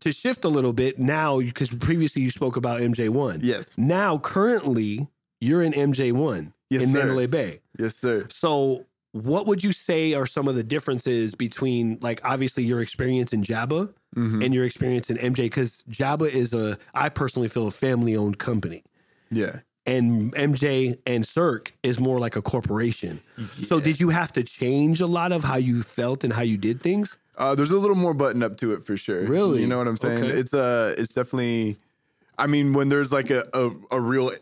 [SPEAKER 1] to shift a little bit now because previously you spoke about MJ1.
[SPEAKER 3] yes,
[SPEAKER 1] Now currently you're in MJ1
[SPEAKER 3] Yes,
[SPEAKER 1] in
[SPEAKER 3] sir.
[SPEAKER 1] Mandalay Bay.
[SPEAKER 3] yes, sir.
[SPEAKER 1] So what would you say are some of the differences between like obviously your experience in Jabba
[SPEAKER 3] Mhm.
[SPEAKER 1] and your experience in MJ because Jabba is a I personally feel a family owned company
[SPEAKER 3] Yeah,
[SPEAKER 1] and MJ and Cirque is more like a corporation. So did you have to change a lot of how you felt and how you did things?
[SPEAKER 3] uh, there's a little more button up to it for sure.
[SPEAKER 1] Really?
[SPEAKER 3] you know what I'm saying?
[SPEAKER 1] Okay.
[SPEAKER 3] It's uh it's definitely. I mean, when there's like a a, a real.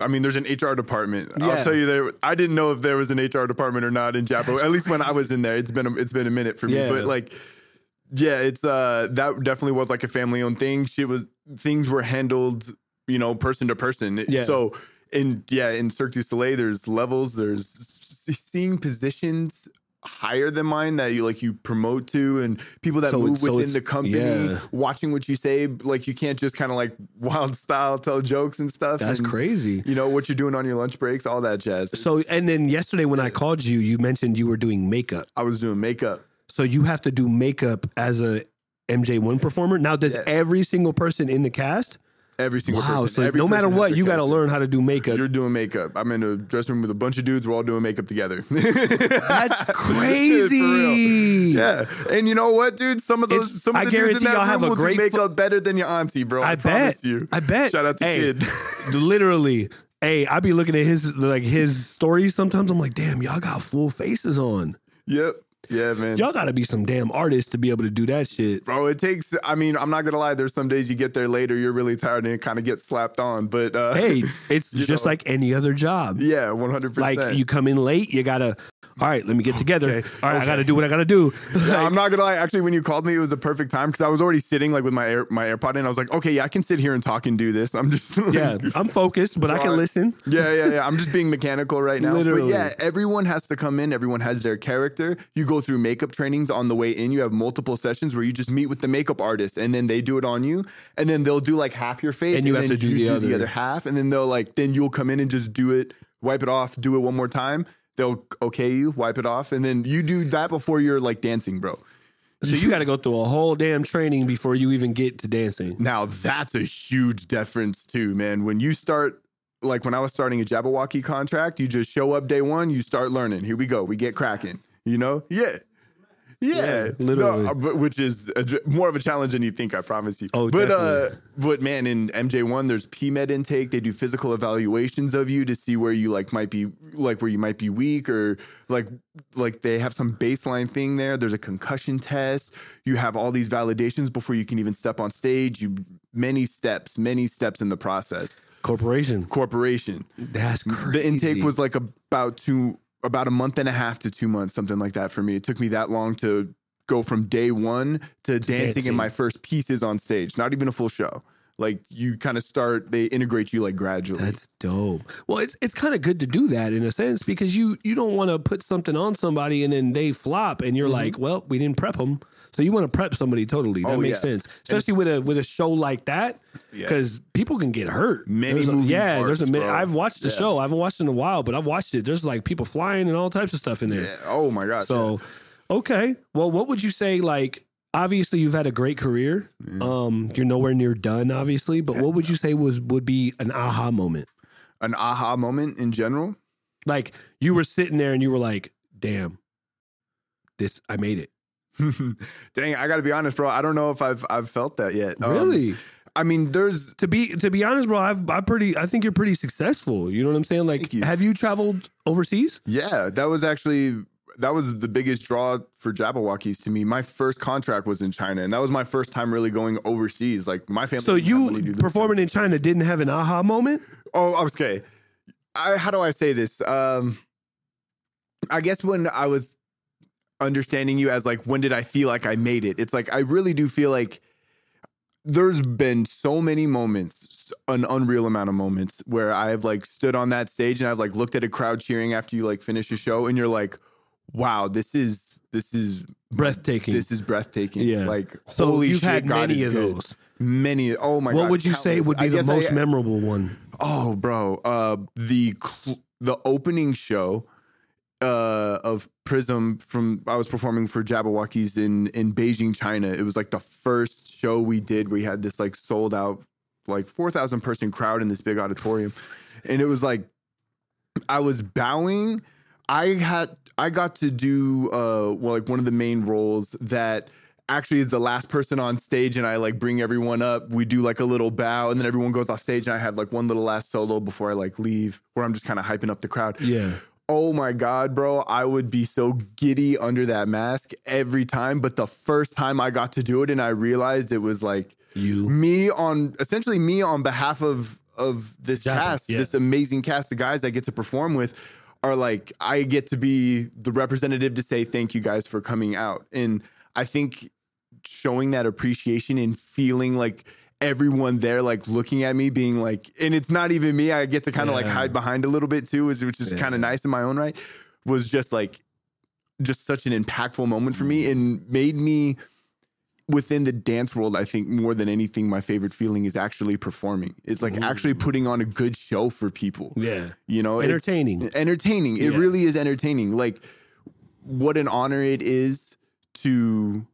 [SPEAKER 3] I mean, there's an HR department.
[SPEAKER 1] Yeah.
[SPEAKER 3] I'll tell you there. I didn't know if there was an HR department or not in Jabbo. At least when I was in there, it's been a, it's been a minute for me.
[SPEAKER 1] Yeah.
[SPEAKER 3] But like, yeah, it's uh that definitely was like a family owned thing. Shit was things were handled, you know, person to person.
[SPEAKER 1] Yeah.
[SPEAKER 3] So in yeah in Cirque du Soleil, there's levels. There's seeing positions higher than mine that you like you promote to and people that
[SPEAKER 1] So
[SPEAKER 3] move
[SPEAKER 1] it's- so
[SPEAKER 3] within the company
[SPEAKER 1] yeah.
[SPEAKER 3] watching what you say like you can't just kind of like wild style tell jokes and stuff
[SPEAKER 1] That's
[SPEAKER 3] and,
[SPEAKER 1] crazy.
[SPEAKER 3] you know what you're doing on your lunch breaks all that jazz
[SPEAKER 1] So
[SPEAKER 3] It's-
[SPEAKER 1] and then yesterday when I called you, you mentioned you were doing makeup.
[SPEAKER 3] i was doing makeup
[SPEAKER 1] So you have to do makeup as a MJ1 performer. Now, does
[SPEAKER 3] Yeah.
[SPEAKER 1] every single person in the cast?
[SPEAKER 3] Every single
[SPEAKER 1] Wow.
[SPEAKER 3] person
[SPEAKER 1] So
[SPEAKER 3] every
[SPEAKER 1] no matter
[SPEAKER 3] person has
[SPEAKER 1] what, you got to learn how to do makeup.
[SPEAKER 3] you're doing makeup i'm in a dressing room with a bunch of dudes we're all doing makeup together
[SPEAKER 1] That's crazy.
[SPEAKER 3] Yeah, and you know what, dude? Some of those,
[SPEAKER 1] It's-
[SPEAKER 3] some of the dudes in that room
[SPEAKER 1] have a
[SPEAKER 3] will
[SPEAKER 1] great
[SPEAKER 3] do makeup better than your auntie, bro. I,
[SPEAKER 1] I
[SPEAKER 3] promise
[SPEAKER 1] bet.
[SPEAKER 3] you.
[SPEAKER 1] I bet.
[SPEAKER 3] Shout out to
[SPEAKER 1] Hey,
[SPEAKER 3] Kid.
[SPEAKER 1] literally. Hey, I be looking at his like his stories sometimes. I'm like, damn, y'all got full faces on.
[SPEAKER 3] yep. Yeah, man.
[SPEAKER 1] Y'all got to be some damn artists to be able to do that shit.
[SPEAKER 3] Bro, it takes. I mean, I'm not gonna lie. There's some days you get there later, you're really tired, and it kind of gets slapped on. But uh,
[SPEAKER 1] Hey, it's just
[SPEAKER 3] know.
[SPEAKER 1] like any other job.
[SPEAKER 3] yeah, one
[SPEAKER 1] hundred
[SPEAKER 3] percent.
[SPEAKER 1] Like you come in late, you gotta. All right, let me get together.
[SPEAKER 3] Okay,
[SPEAKER 1] All right, I gotta do what I gotta do.
[SPEAKER 3] Yeah, I'm not gonna lie. Actually, when you called me, it was a perfect time because I was already sitting like with my air, my AirPod in. I was like, okay, yeah, I can sit here and talk and do this. I'm just like,
[SPEAKER 1] yeah, I'm focused, but I can listen.
[SPEAKER 3] Yeah, yeah, yeah. I'm just being mechanical right now.
[SPEAKER 1] Literally.
[SPEAKER 3] But yeah, everyone has to come in. Everyone has their character. You go through makeup trainings on the way in. You have multiple sessions where you just meet with the makeup artist and then they do it on you. And then they'll do like half your face.
[SPEAKER 1] And you have
[SPEAKER 3] then
[SPEAKER 1] to do the
[SPEAKER 3] the
[SPEAKER 1] other.
[SPEAKER 3] other half. And then they'll like, then you'll come in and just do it, wipe it off, do it one more time. They'll okay you, wipe it off. And then you do that before you're like dancing, bro.
[SPEAKER 1] So you got to go through a whole damn training before you even get to dancing.
[SPEAKER 3] Now that's a huge difference too, man. When you start, like when I was starting a Jabberwocky contract, you just show up day one, you start learning. Here we go, we get cracking. You know, yeah, Yeah,
[SPEAKER 1] literally.
[SPEAKER 3] No, uh, but which is a, more of a challenge than you think. I promise you.
[SPEAKER 1] Oh,
[SPEAKER 3] but uh, but man, in MJ one, there's PMed intake. They do physical evaluations of you to see where you like might be like where you might be weak or like like they have some baseline thing there. There's a concussion test. You have all these validations before you can even step on stage. You many steps, many steps in the process.
[SPEAKER 1] Corporation.
[SPEAKER 3] Corporation.
[SPEAKER 1] That's crazy.
[SPEAKER 3] The intake was like about two, about a month and a half to two months, something like that for me. It took me that long to go from day one to, dancing,
[SPEAKER 1] dancing.
[SPEAKER 3] in my first pieces on stage. Not even a full show. Like you kind of start, they integrate you like gradually.
[SPEAKER 1] That's dope. Well, it's it's kind of good to do that in a sense because you you don't want to put something on somebody and then they flop and you're
[SPEAKER 3] Mm-hmm.
[SPEAKER 1] like, well, we didn't prep them. So you want to prep somebody totally. That
[SPEAKER 3] Oh,
[SPEAKER 1] makes
[SPEAKER 3] yeah.
[SPEAKER 1] sense, especially with a with a show like that,
[SPEAKER 3] Yeah.
[SPEAKER 1] because people can get hurt.
[SPEAKER 3] Many
[SPEAKER 1] There's a-
[SPEAKER 3] moving
[SPEAKER 1] yeah. there's a
[SPEAKER 3] bro.
[SPEAKER 1] I've watched the
[SPEAKER 3] Yeah.
[SPEAKER 1] show. I haven't watched it in a while, but I've watched it. There's like people flying and all types of stuff in there.
[SPEAKER 3] yeah. Oh my gosh.
[SPEAKER 1] So, okay. Well, what would you say? Like, obviously, you've had a great career. Um, you're nowhere near done, obviously. But what would you say was would be an aha moment?
[SPEAKER 3] an aha moment in general.
[SPEAKER 1] Like you were sitting there and you were like, "Damn, this I made it."
[SPEAKER 3] Dang, I got to be honest, bro. I don't know if I've I've felt that yet. Um,
[SPEAKER 1] really?
[SPEAKER 3] I mean, there's
[SPEAKER 1] To be to be honest, bro, I've I pretty I think you're pretty successful. You know what I'm saying? Like,
[SPEAKER 3] you.
[SPEAKER 1] have you traveled overseas?
[SPEAKER 3] Yeah, that was actually that was the biggest draw for Jabbawockeez to me. My first contract was in China, and that was my first time really going overseas. Like my family.
[SPEAKER 1] So
[SPEAKER 3] didn't have money to
[SPEAKER 1] you performing in China didn't have an aha moment?
[SPEAKER 3] Oh, okay. I, how do I say this? Um, I guess when I was understanding you as like, when did I feel like I made it? It's like I really do feel like there's been so many moments, an unreal amount of moments where I've like stood on that stage and I've like looked at a crowd cheering after you like finish a show, and you're like, wow, this is this is
[SPEAKER 1] Breathtaking.
[SPEAKER 3] this is breathtaking.
[SPEAKER 1] Yeah.
[SPEAKER 3] Like
[SPEAKER 1] so
[SPEAKER 3] holy
[SPEAKER 1] you've
[SPEAKER 3] shit,
[SPEAKER 1] had
[SPEAKER 3] God
[SPEAKER 1] many of
[SPEAKER 3] good.
[SPEAKER 1] those.
[SPEAKER 3] Many. Oh my god.
[SPEAKER 1] what would you say
[SPEAKER 3] countless.
[SPEAKER 1] would
[SPEAKER 3] I
[SPEAKER 1] be the most
[SPEAKER 3] I-
[SPEAKER 1] memorable one?
[SPEAKER 3] Oh, bro, uh, the cl- the opening show uh, of Prism from I was performing for Jabbawockeez in in Beijing, China. It was like the first show we did. We had this like sold out like four thousand person crowd in this big auditorium, and it was like I was bowing. I had I got to do uh well like one of the main roles that actually is the last person on stage and I like bring everyone up. We do like a little bow and then everyone goes off stage and I have like one little last solo before I like leave where I'm just kind of hyping up the crowd.
[SPEAKER 1] Yeah.
[SPEAKER 3] Oh my god, bro, I would be so giddy under that mask every time, but the first time I got to do it and I realized it was like
[SPEAKER 1] You.
[SPEAKER 3] me on essentially me on behalf of of this
[SPEAKER 1] Jabba,
[SPEAKER 3] cast,
[SPEAKER 1] yeah.
[SPEAKER 3] this amazing cast of guys I get to perform with are like I get to be the representative to say thank you guys for coming out. And I think showing that appreciation and feeling like everyone there like looking at me being like and it's not even me I get to kind of like hide behind a little bit too which is kind of nice in my own right was just like just such an impactful moment for
[SPEAKER 1] Mm.
[SPEAKER 3] me and made me within the dance world, I think more than anything, my favorite feeling is actually performing. It's like actually putting on a good show for people.
[SPEAKER 1] Yeah.
[SPEAKER 3] You know, it's
[SPEAKER 1] Entertaining.
[SPEAKER 3] entertaining. It
[SPEAKER 1] Yeah.
[SPEAKER 3] really is entertaining. Like, what an honor it is to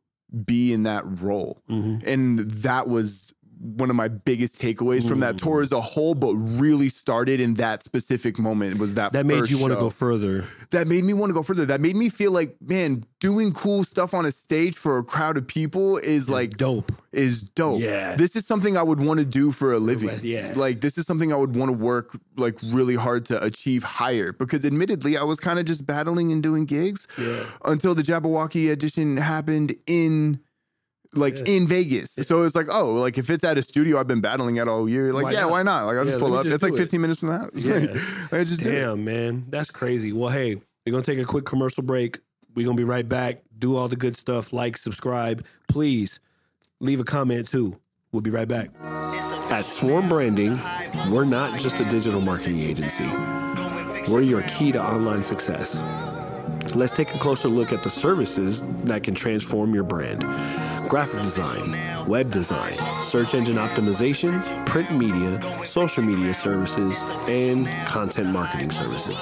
[SPEAKER 3] be in that role.
[SPEAKER 1] Mm-hmm.
[SPEAKER 3] And that was one of my biggest takeaways from
[SPEAKER 1] Mm.
[SPEAKER 3] that tour as a whole, but really started in that specific moment was that
[SPEAKER 1] That made you want to go further.
[SPEAKER 3] that made me want to go further. That made me feel like, man, doing cool stuff on a stage for a crowd of people is like
[SPEAKER 1] dope.
[SPEAKER 3] is dope.
[SPEAKER 1] Yeah.
[SPEAKER 3] This is something I would want to do for a living.
[SPEAKER 1] yeah.
[SPEAKER 3] Like this is something I would want to work like really hard to achieve higher because admittedly I was kind of just battling and doing gigs
[SPEAKER 1] Yeah.
[SPEAKER 3] until the Jabberwocky edition happened in like in Vegas. So it's like, oh, like if it's at a studio I've been battling at all year, like
[SPEAKER 1] Why
[SPEAKER 3] yeah,
[SPEAKER 1] not?
[SPEAKER 3] why not? Like I'll just
[SPEAKER 1] let
[SPEAKER 3] pull up.
[SPEAKER 1] just
[SPEAKER 3] it's like
[SPEAKER 1] do it.
[SPEAKER 3] 15 minutes from the house.
[SPEAKER 1] Yeah.
[SPEAKER 3] Like, I just do it.
[SPEAKER 1] Damn, man. That's crazy. Well, hey, we're going to take a quick commercial break. We're going to be right back. Do all the good stuff. Like, subscribe. Please leave a comment too. We'll be right back. At Swarm Branding, we're not just a digital marketing agency, we're your key to online success. Let's take a closer look at the services that can transform your brand graphic design, web design, search engine optimization, print media, social media services, and content marketing services.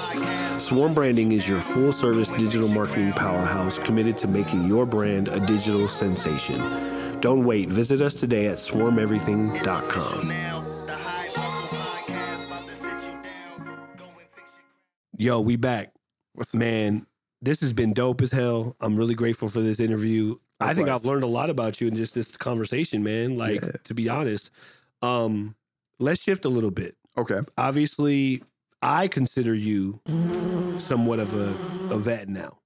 [SPEAKER 1] Swarm Branding is your full service digital marketing powerhouse committed to making your brand a digital sensation. Don't wait. Visit us today at swarmeverything.com. Yo, we back.
[SPEAKER 3] What's up?
[SPEAKER 1] Man, this has been dope as hell. I'm really grateful for this interview. I think I've learned a lot about you in just this conversation, man. Like
[SPEAKER 3] Yeah.
[SPEAKER 1] to be honest. Um, let's shift a little bit.
[SPEAKER 3] Okay.
[SPEAKER 1] Obviously, I consider you somewhat of a, a vet now.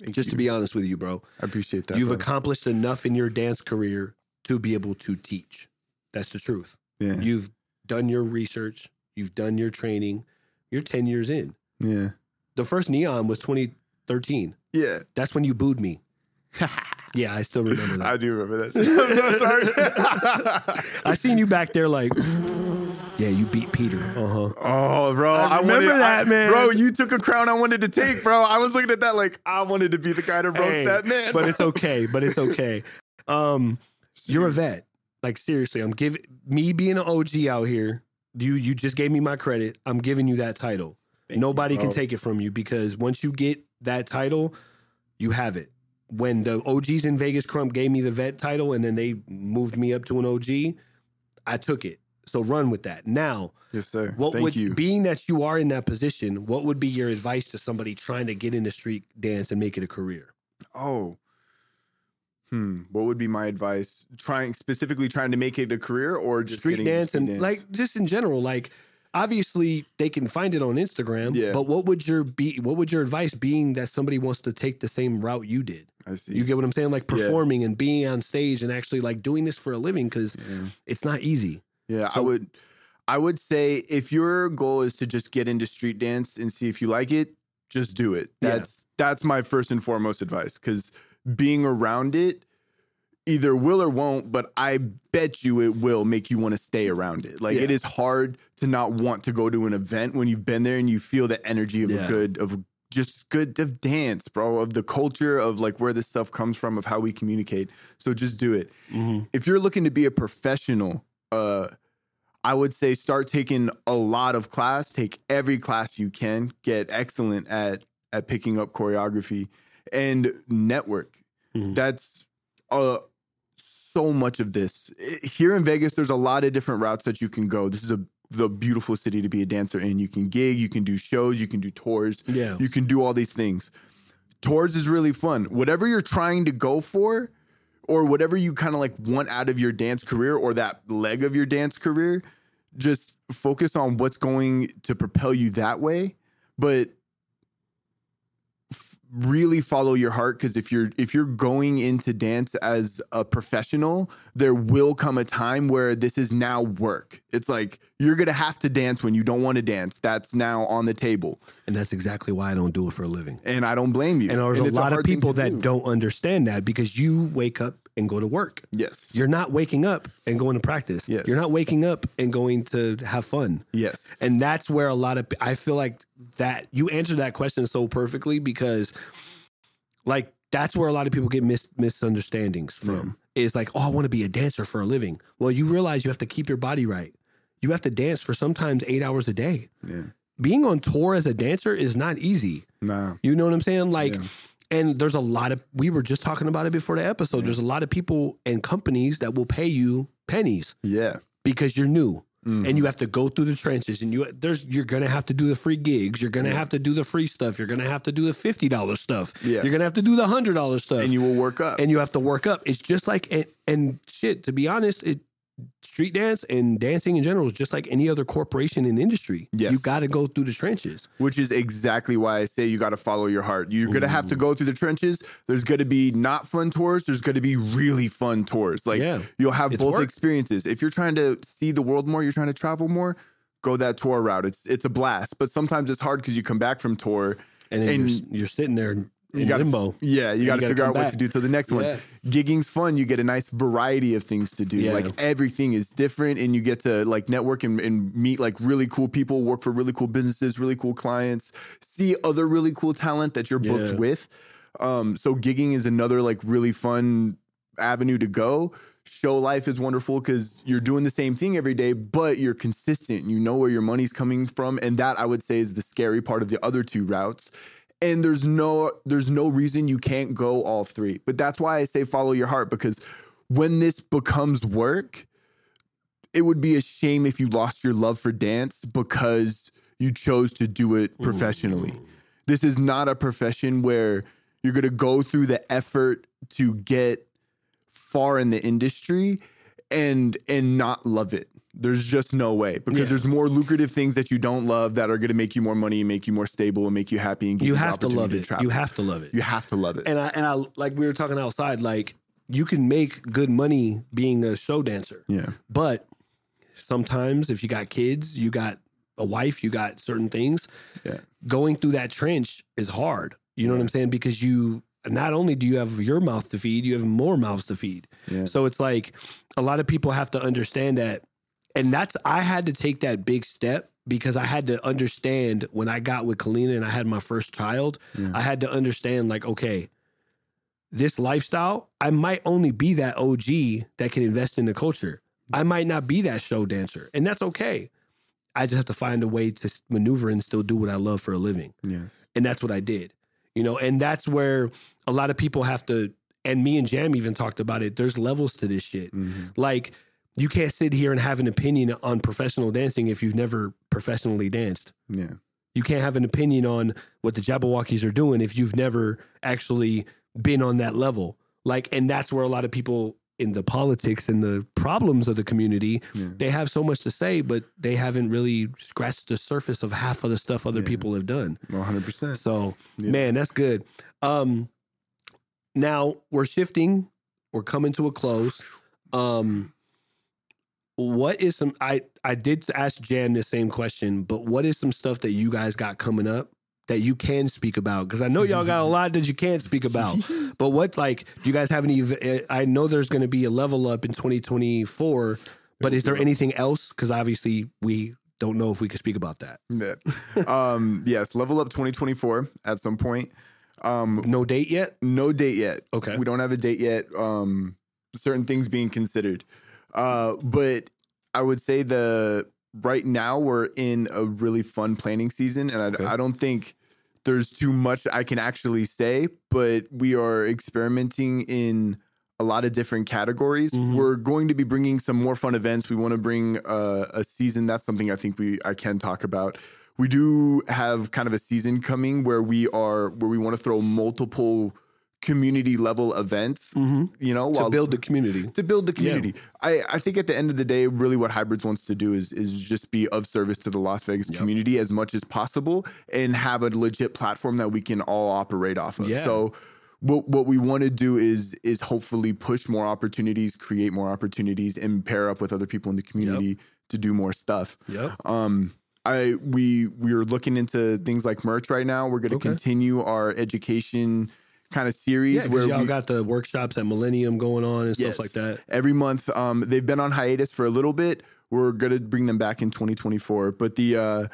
[SPEAKER 3] Thank
[SPEAKER 1] Just
[SPEAKER 3] you.
[SPEAKER 1] to be honest with you, bro.
[SPEAKER 3] I appreciate that.
[SPEAKER 1] You've
[SPEAKER 3] brother.
[SPEAKER 1] accomplished enough in your dance career to be able to teach. That's the truth.
[SPEAKER 3] yeah.
[SPEAKER 1] You've done your research, you've done your training. You're 10 years in.
[SPEAKER 3] yeah.
[SPEAKER 1] The first Neon was 2013.
[SPEAKER 3] Yeah.
[SPEAKER 1] That's when you booed me. Yeah, I still remember that.
[SPEAKER 3] I do remember that. I'm so sorry.
[SPEAKER 1] I seen you back there like, yeah, you beat Peter. Uh huh.
[SPEAKER 3] Oh, bro, I,
[SPEAKER 1] remember
[SPEAKER 3] wanted,
[SPEAKER 1] that,
[SPEAKER 3] I-
[SPEAKER 1] man.
[SPEAKER 3] Bro, you took a crown I wanted to take, bro. I was looking at that like I wanted to be the guy to roast
[SPEAKER 1] Hey,
[SPEAKER 3] that man.
[SPEAKER 1] but it's okay. But it's okay. Um, you're a vet. Like seriously, I'm giving me being an OG out here. You you just gave me my credit. I'm giving you that title. Nobody can take it from you because once you get that title, you have it. When the OGs in Vegas Krump gave me the vet title and then they moved me up to an OG, I took it. So run with that. Now,
[SPEAKER 3] yes, sir.
[SPEAKER 1] what
[SPEAKER 3] Thank
[SPEAKER 1] would
[SPEAKER 3] you.
[SPEAKER 1] being that you are in that position, what would be your advice to somebody trying to get into street dance and make it a career?
[SPEAKER 3] oh. Hmm. What would be my advice? Trying specifically trying to make it a career or just
[SPEAKER 1] street dance
[SPEAKER 3] street
[SPEAKER 1] and
[SPEAKER 3] dance?
[SPEAKER 1] like just in general like obviously they can find it on instagram
[SPEAKER 3] Yeah.
[SPEAKER 1] but what would your be what would your advice being that somebody wants to take the same route you did
[SPEAKER 3] I see.
[SPEAKER 1] you get what i'm saying like
[SPEAKER 3] Yeah.
[SPEAKER 1] performing and being on stage and actually like doing this for a living because
[SPEAKER 3] yeah. Mm-hmm.
[SPEAKER 1] it's not easy
[SPEAKER 3] Yeah, I would I would say if your goal is to just get into street dance and see if you like it, just do it.
[SPEAKER 1] Yeah.
[SPEAKER 3] That's that's my first and foremost advice cuz being around it either will or won't, but I bet you it will make you want to stay around it. Like it
[SPEAKER 1] Yeah.
[SPEAKER 3] is hard to not want to go to an event when you've been there and you feel the energy of
[SPEAKER 1] Yeah.
[SPEAKER 3] a good of just good of dance, bro, of the culture of like where this stuff comes from, of how we communicate. So just do it if you're looking to be a professional, uh, I would say start taking a lot of class. Take every class you can. Get excellent at at picking up choreography and network.
[SPEAKER 1] Mhm.
[SPEAKER 3] That's uh so much of this here in Vegas. There's a lot of different routes that you can go. This is a the beautiful city to be a dancer in. You can gig, you can do shows, you can do tours.
[SPEAKER 1] yeah
[SPEAKER 3] You can do all these things. Tours is really fun. Whatever you're trying to go for, or whatever you kind of like want out of your dance career or that leg of your dance career, just focus on what's going to propel you that way. But really follow your heart because if you're if you're going into dance as a professional there will come a time where this is now work it's like you're gonna have to dance when you don't want to dance that's now on the table
[SPEAKER 1] and that's exactly why i don't do it for a living
[SPEAKER 3] and I don't blame you.
[SPEAKER 1] and there's
[SPEAKER 3] it's
[SPEAKER 1] a lot of people that
[SPEAKER 3] do.
[SPEAKER 1] don't understand that because you wake up and go to work
[SPEAKER 3] Yes.
[SPEAKER 1] you're not waking up and going to practice
[SPEAKER 3] Yes.
[SPEAKER 1] you're not waking up and going to have fun
[SPEAKER 3] Yes.
[SPEAKER 1] And that's where a lot of I feel like that you answered that question so perfectly because like that's where a lot of people get mis- misunderstandings from. Is like, oh, I want to be a dancer for a living. Well, you realize you have to keep your body right. You have to dance for sometimes eight hours a day.
[SPEAKER 3] Yeah.
[SPEAKER 1] Being on tour as a dancer is not easy.
[SPEAKER 3] Nah.
[SPEAKER 1] You know what I'm saying? Like,
[SPEAKER 3] Yeah.
[SPEAKER 1] And there's a lot of, we were just talking about it before the episode. There's a lot of people and companies that will pay you pennies
[SPEAKER 3] Yeah.
[SPEAKER 1] because you're new
[SPEAKER 3] Mhm.
[SPEAKER 1] and you have to go through the trenches and you there's you're gonna have to do the free gigs you're gonna have to do the free stuff you're gonna have to do the $50 stuff
[SPEAKER 3] Yeah.
[SPEAKER 1] you're gonna have to do the $100 stuff
[SPEAKER 3] and you will work up.
[SPEAKER 1] and you have to work up it's just like and, and shit to be honest it street dance and dancing in general is just like any other corporation in industry
[SPEAKER 3] Yes.
[SPEAKER 1] you got to go through the trenches
[SPEAKER 3] which is exactly why I say you got to follow your heart. You're going to have to go through the trenches. There's going to be not fun tours. There's going to be really fun tours. Like
[SPEAKER 1] Yeah.
[SPEAKER 3] you'll have
[SPEAKER 1] It's
[SPEAKER 3] both
[SPEAKER 1] work.
[SPEAKER 3] experiences. If you're trying to see the world more, you're trying to travel more, go that tour route. It's it's a blast. But sometimes it's hard because you come back from tour.
[SPEAKER 1] and then
[SPEAKER 3] And
[SPEAKER 1] you're, you're sitting there
[SPEAKER 3] You gotta,
[SPEAKER 1] limbo
[SPEAKER 3] Yeah, you got to figure out what to do to the next
[SPEAKER 1] Yeah.
[SPEAKER 3] one. Gigging's fun. You get a nice variety of things to do.
[SPEAKER 1] Yeah.
[SPEAKER 3] Like everything is different, and you get to like network and, and meet like really cool people, work for really cool businesses, really cool clients, see other really cool talent that you're booked
[SPEAKER 1] Yeah.
[SPEAKER 3] with. Um, so gigging is another like really fun avenue to go. Show life is wonderful because you're doing the same thing every day, but you're consistent. You know where your money's coming from, and that I would say is the scary part of the other two routes. And there's no there's no reason you can't go all three. But that's why I say follow your heart because when this becomes work, it would be a shame if you lost your love for dance because you chose to do it professionally. This is not a profession where you're going to go through the effort to get far in the industry and and not love it. There's just no way because
[SPEAKER 1] Yeah.
[SPEAKER 3] there's more lucrative things that you don't love that are going to make you more money, and make you more stable, and make you happy and give
[SPEAKER 1] You
[SPEAKER 3] the
[SPEAKER 1] have to love it.
[SPEAKER 3] travel.
[SPEAKER 1] You have to love it.
[SPEAKER 3] you have to love it.
[SPEAKER 1] and I and I like we were talking outside. Like you can make good money being a show dancer,
[SPEAKER 3] yeah,
[SPEAKER 1] but sometimes if you got kids, you got a wife, you got certain things.
[SPEAKER 3] Yeah.
[SPEAKER 1] Going through that trench is hard. You know what I'm saying? Because you not only do you have your mouth to feed, you have more mouths to feed.
[SPEAKER 3] Yeah.
[SPEAKER 1] So it's like a lot of people have to understand that. And that's I had to take that big step because I had to understand when I got with Kalina and I had my first child,
[SPEAKER 3] Yeah.
[SPEAKER 1] I had to understand like, okay, this lifestyle, I might only be that OG that can invest in the culture. I might not be that show dancer, and that's okay. I just have to find a way to maneuver and still do what I love for a living.
[SPEAKER 3] yes,
[SPEAKER 1] And that's what I did. You know, and that's where a lot of people have to and me and Jam even talked about it. There's levels to this shit.
[SPEAKER 3] Mhm.
[SPEAKER 1] Like you can't sit here and have an opinion on professional dancing if you've never professionally danced.
[SPEAKER 3] yeah,
[SPEAKER 1] You can't have an opinion on what the Jabbawockeez are doing if you've never actually been on that level. Like, and that's where a lot of people in the politics and the problems of the community,
[SPEAKER 3] Yeah.
[SPEAKER 1] they have so much to say, but they haven't really scratched the surface of half of the stuff other
[SPEAKER 3] Yeah.
[SPEAKER 1] people have done.
[SPEAKER 3] one hundred percent.
[SPEAKER 1] So,
[SPEAKER 3] Yeah.
[SPEAKER 1] man, that's good. Um, now we're shifting. We're coming to a close. Um, what is some? I I did ask Jam the same question, but what is some stuff that you guys got coming up that you can speak about? Because I know y'all got a lot that you can't speak about. But what like do you guys have any? I know there's going to be a level up in 2024, but is there anything else? Because obviously we don't know if we could speak about that.
[SPEAKER 3] Um, yes, level up 2024 at some point. Um,
[SPEAKER 1] No date yet.
[SPEAKER 3] no date yet.
[SPEAKER 1] Okay.
[SPEAKER 3] We don't have a date yet. Um, certain things being considered. Uh, but I would say the right now we're in a really fun planning season, and I,
[SPEAKER 1] Okay.
[SPEAKER 3] I don't think there's too much I can actually say. But we are experimenting in a lot of different categories.
[SPEAKER 1] Mhm.
[SPEAKER 3] We're going to be bringing some more fun events. We want to bring uh, a season. That's something I think we I can talk about. We do have kind of a season coming where we are where we want to throw multiple community level events.
[SPEAKER 1] Mm-hmm.
[SPEAKER 3] You know,
[SPEAKER 1] To build the community.
[SPEAKER 3] to build the community. I, I think at the end of the day, really what Hybrids wants to do is is just be of service to the Las Vegas
[SPEAKER 1] Yep.
[SPEAKER 3] community as much as possible and have a legit platform that we can all operate off of.
[SPEAKER 1] Yeah.
[SPEAKER 3] So what what we want to do is is hopefully push more opportunities, create more opportunities, and pair up with other people in the community to do more stuff.
[SPEAKER 1] Yep.
[SPEAKER 3] Um, I we we're looking into things like merch right now. We're going to
[SPEAKER 1] Okay.
[SPEAKER 3] continue our education kind of series
[SPEAKER 1] Yeah,
[SPEAKER 3] where
[SPEAKER 1] y'all
[SPEAKER 3] we,
[SPEAKER 1] got the workshops at Millennium going on and
[SPEAKER 3] Yes.
[SPEAKER 1] stuff like that.
[SPEAKER 3] every month. Um, they've been on hiatus for a little bit. We're gonna bring them back in 2024. But the uh,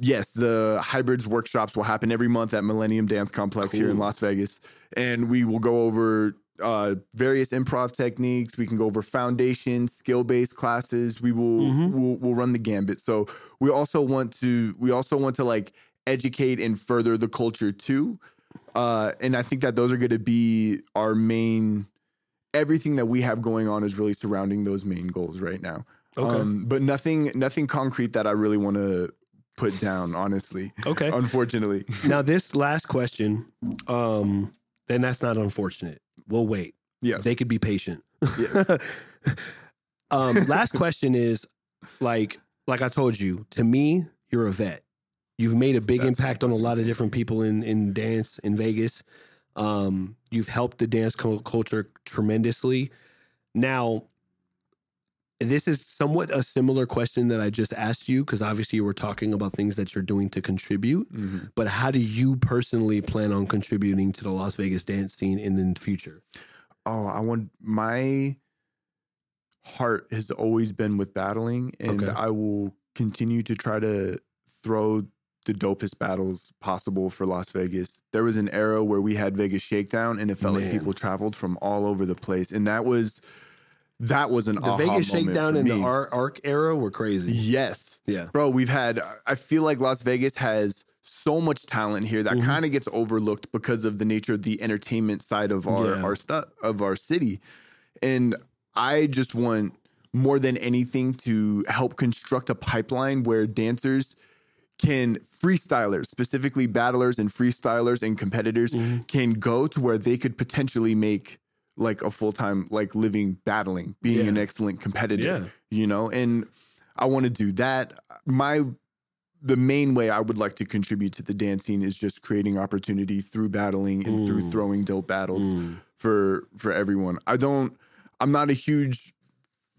[SPEAKER 3] yes, the hybrids workshops will happen every month at Millennium Dance Complex here in Las Vegas, and we will go over uh, various improv techniques. We can go over foundation, skill based classes. We will
[SPEAKER 1] Mhm.
[SPEAKER 3] we'll, we'll run the gambit. So we also want to we also want to like educate and further the culture too. Uh, and I think that those are going to be our main. Everything that we have going on is really surrounding those main goals right now.
[SPEAKER 1] Okay.
[SPEAKER 3] Um, but nothing, nothing concrete that I really want to put down. Honestly,
[SPEAKER 1] Okay.
[SPEAKER 3] unfortunately,
[SPEAKER 1] now this last question, um, then that's not unfortunate. We'll wait.
[SPEAKER 3] yes,
[SPEAKER 1] They could be patient.
[SPEAKER 3] yes.
[SPEAKER 1] um, last question is like like I told you, to me, you're a vet. You've made a big
[SPEAKER 3] That's
[SPEAKER 1] impact on a lot of different people in in dance in Vegas. Um, you've helped the dance cul- culture tremendously. Now, this is somewhat a similar question that I just asked you because obviously you were talking about things that you're doing to contribute.
[SPEAKER 3] Mhm.
[SPEAKER 1] But how do you personally plan on contributing to the Las Vegas dance scene in the future?
[SPEAKER 3] Oh, I want my heart has always been with battling, and
[SPEAKER 1] Okay.
[SPEAKER 3] I will continue to try to throw the dopest battles possible for Las Vegas. There was an era where we had Vegas Shakedown, and it felt like people traveled from all over the place, and that was that was an
[SPEAKER 1] The Vegas Shakedown and the Ar- Arc era were crazy.
[SPEAKER 3] Yes,
[SPEAKER 1] Yeah.
[SPEAKER 3] bro. We've had. I feel like Las Vegas has so much talent here that
[SPEAKER 1] Mhm.
[SPEAKER 3] kind of gets overlooked because of the nature of the entertainment side of our
[SPEAKER 1] Yeah.
[SPEAKER 3] our stuff of our city, and I just want more than anything to help construct a pipeline where dancers can freestylers, specifically battlers and freestylers and competitors,
[SPEAKER 1] Mm-hmm.
[SPEAKER 3] can go to where they could potentially make like a full time like living battling, being
[SPEAKER 1] Yeah.
[SPEAKER 3] an excellent competitor.
[SPEAKER 1] Yeah.
[SPEAKER 3] You know, and I want to do that. My the main way I would like to contribute to the dance scene is just creating opportunity through battling and through
[SPEAKER 1] Mm.
[SPEAKER 3] throwing dope battles
[SPEAKER 1] Mm.
[SPEAKER 3] for for everyone. I don't I'm not a huge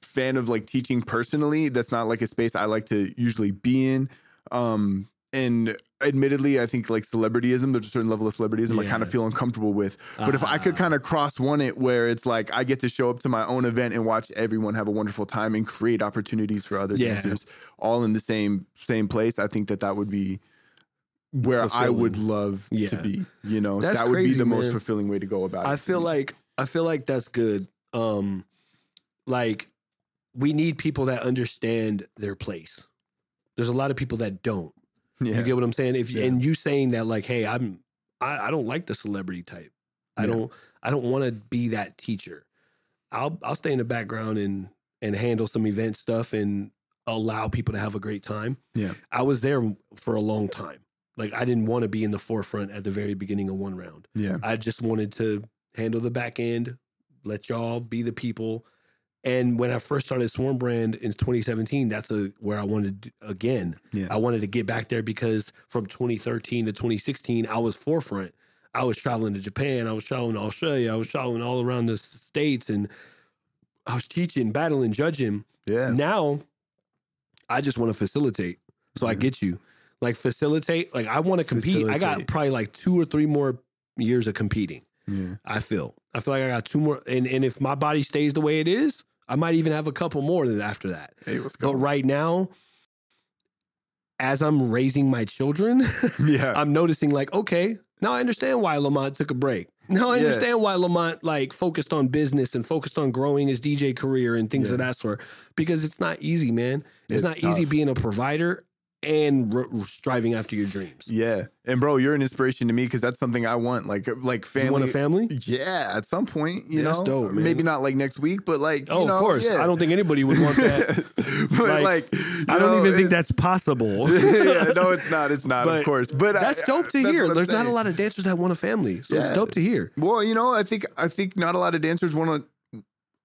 [SPEAKER 3] fan of like teaching personally. That's not like a space I like to usually be in. Um and admittedly, I think like celebrityism, there's a certain level of celebrityism I kind of feel uncomfortable with. But if I could
[SPEAKER 1] Ah.
[SPEAKER 3] kind of cross one it where it's like I get to show up to my own event and watch everyone have a wonderful time and create opportunities for other
[SPEAKER 1] Yeah.
[SPEAKER 3] dancers all in the same same place, I think that that would be where I would
[SPEAKER 1] Fulfilling.
[SPEAKER 3] love to be. You know,
[SPEAKER 1] That's
[SPEAKER 3] that would be
[SPEAKER 1] crazy,
[SPEAKER 3] the most fulfilling way to go about it.
[SPEAKER 1] I feel like I feel like that's good. Um like we need people that understand their place. There's a lot of people that don't.
[SPEAKER 3] yeah.
[SPEAKER 1] You get what I'm saying? If
[SPEAKER 3] Yeah.
[SPEAKER 1] and you saying that like, hey, I'm I, I don't like the celebrity type. I
[SPEAKER 3] Yeah.
[SPEAKER 1] don't I don't want to be that teacher. I'll I'll stay in the background and and handle some event stuff and allow people to have a great time.
[SPEAKER 3] Yeah.
[SPEAKER 1] I was there for a long time. Like I didn't want to be in the forefront at the very beginning of one round.
[SPEAKER 3] yeah.
[SPEAKER 1] I just wanted to handle the back end, let y'all be the people. And when I first started Swarm Brand in 2017, that's a where I wanted to, again.
[SPEAKER 3] Yeah.
[SPEAKER 1] I wanted to get back there because from 2013 to 2016, I was forefront. I was traveling to Japan, I was traveling to Australia, I was traveling all around the states, and I was teaching, battling, judging.
[SPEAKER 3] Yeah.
[SPEAKER 1] Now, I just want to facilitate. So I
[SPEAKER 3] mm-hmm.
[SPEAKER 1] get you. Like facilitate. Like I want to compete. I got probably like two or three more years of competing.
[SPEAKER 3] Yeah.
[SPEAKER 1] I feel. I feel like I got two more. And and if my body stays the way it is, I might even have a couple more after that.
[SPEAKER 3] Hey, let's
[SPEAKER 1] But
[SPEAKER 3] go.
[SPEAKER 1] right now, as I'm raising my children,
[SPEAKER 3] yeah.
[SPEAKER 1] I'm noticing like, okay, now I understand why Lamont took a break. Now I
[SPEAKER 3] Yeah.
[SPEAKER 1] understand why Lamont like focused on business and focused on growing his DJ career and things of that sort. Because it's not easy, man. It's,
[SPEAKER 3] It's
[SPEAKER 1] not easy being a provider and r- striving after your dreams.
[SPEAKER 3] yeah. And bro, you're an inspiration to me because that's something I want. Like uh, like family.
[SPEAKER 1] You want a family?
[SPEAKER 3] Yeah, at some point, you
[SPEAKER 1] Yeah,
[SPEAKER 3] know,
[SPEAKER 1] that's dope,
[SPEAKER 3] maybe not like next week, but like,
[SPEAKER 1] Oh,
[SPEAKER 3] you know,
[SPEAKER 1] of course.
[SPEAKER 3] yeah.
[SPEAKER 1] I don't think anybody would want that.
[SPEAKER 3] but
[SPEAKER 1] Like,
[SPEAKER 3] like,
[SPEAKER 1] I don't
[SPEAKER 3] know,
[SPEAKER 1] even think that's possible.
[SPEAKER 3] yeah, no, it's not. It's not,
[SPEAKER 1] But
[SPEAKER 3] of course. But I-
[SPEAKER 1] That's dope to
[SPEAKER 3] that's
[SPEAKER 1] hear. There's not a lot of dancers that want a family, so it's dope to hear.
[SPEAKER 3] Well, you know, I think I think not a lot of dancers want to,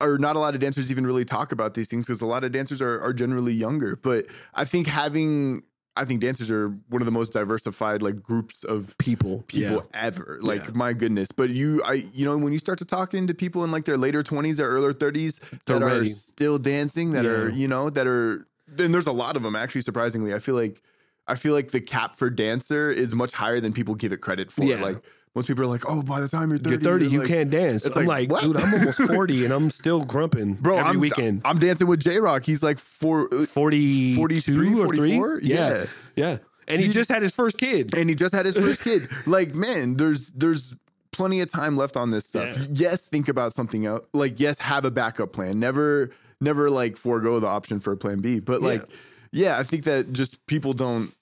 [SPEAKER 3] or not a lot of dancers even really talk about these things because a lot of dancers are are generally younger. But I think having, I think dancers are one of the most diversified like groups of
[SPEAKER 1] People,
[SPEAKER 3] people ever. Like
[SPEAKER 1] Yeah.
[SPEAKER 3] my goodness. But you, I, you know, when you start to talk into people in like their later twenties or earlier thirties
[SPEAKER 1] They're
[SPEAKER 3] that are still dancing, that are you know that are, then there's a lot of them actually. Surprisingly, I feel like. I feel like the cap for dancer is much higher than people give it credit for.
[SPEAKER 1] Yeah.
[SPEAKER 3] Like most people are like, "Oh, by the time you're 30,
[SPEAKER 1] You're 30, you
[SPEAKER 3] like,
[SPEAKER 1] can't dance.
[SPEAKER 3] it's
[SPEAKER 1] I'm
[SPEAKER 3] like,
[SPEAKER 1] like, dude, I'm almost 40 and I'm still krumping
[SPEAKER 3] bro,
[SPEAKER 1] every
[SPEAKER 3] I'm,
[SPEAKER 1] weekend.
[SPEAKER 3] I'm dancing with J Rock. He's like four,
[SPEAKER 1] 42
[SPEAKER 3] 43,
[SPEAKER 1] or 3?
[SPEAKER 3] 44?
[SPEAKER 1] Yeah.
[SPEAKER 3] Yeah.
[SPEAKER 1] Yeah. And he
[SPEAKER 3] He's-
[SPEAKER 1] just had his first kid.
[SPEAKER 3] and he just had his first kid. Like, man, there's there's plenty of time left on this stuff.
[SPEAKER 1] Yeah.
[SPEAKER 3] Yes, think about something else. Like, yes, have a backup plan. Never, never like forego the option for a plan B. But like, yeah, I think that just people don't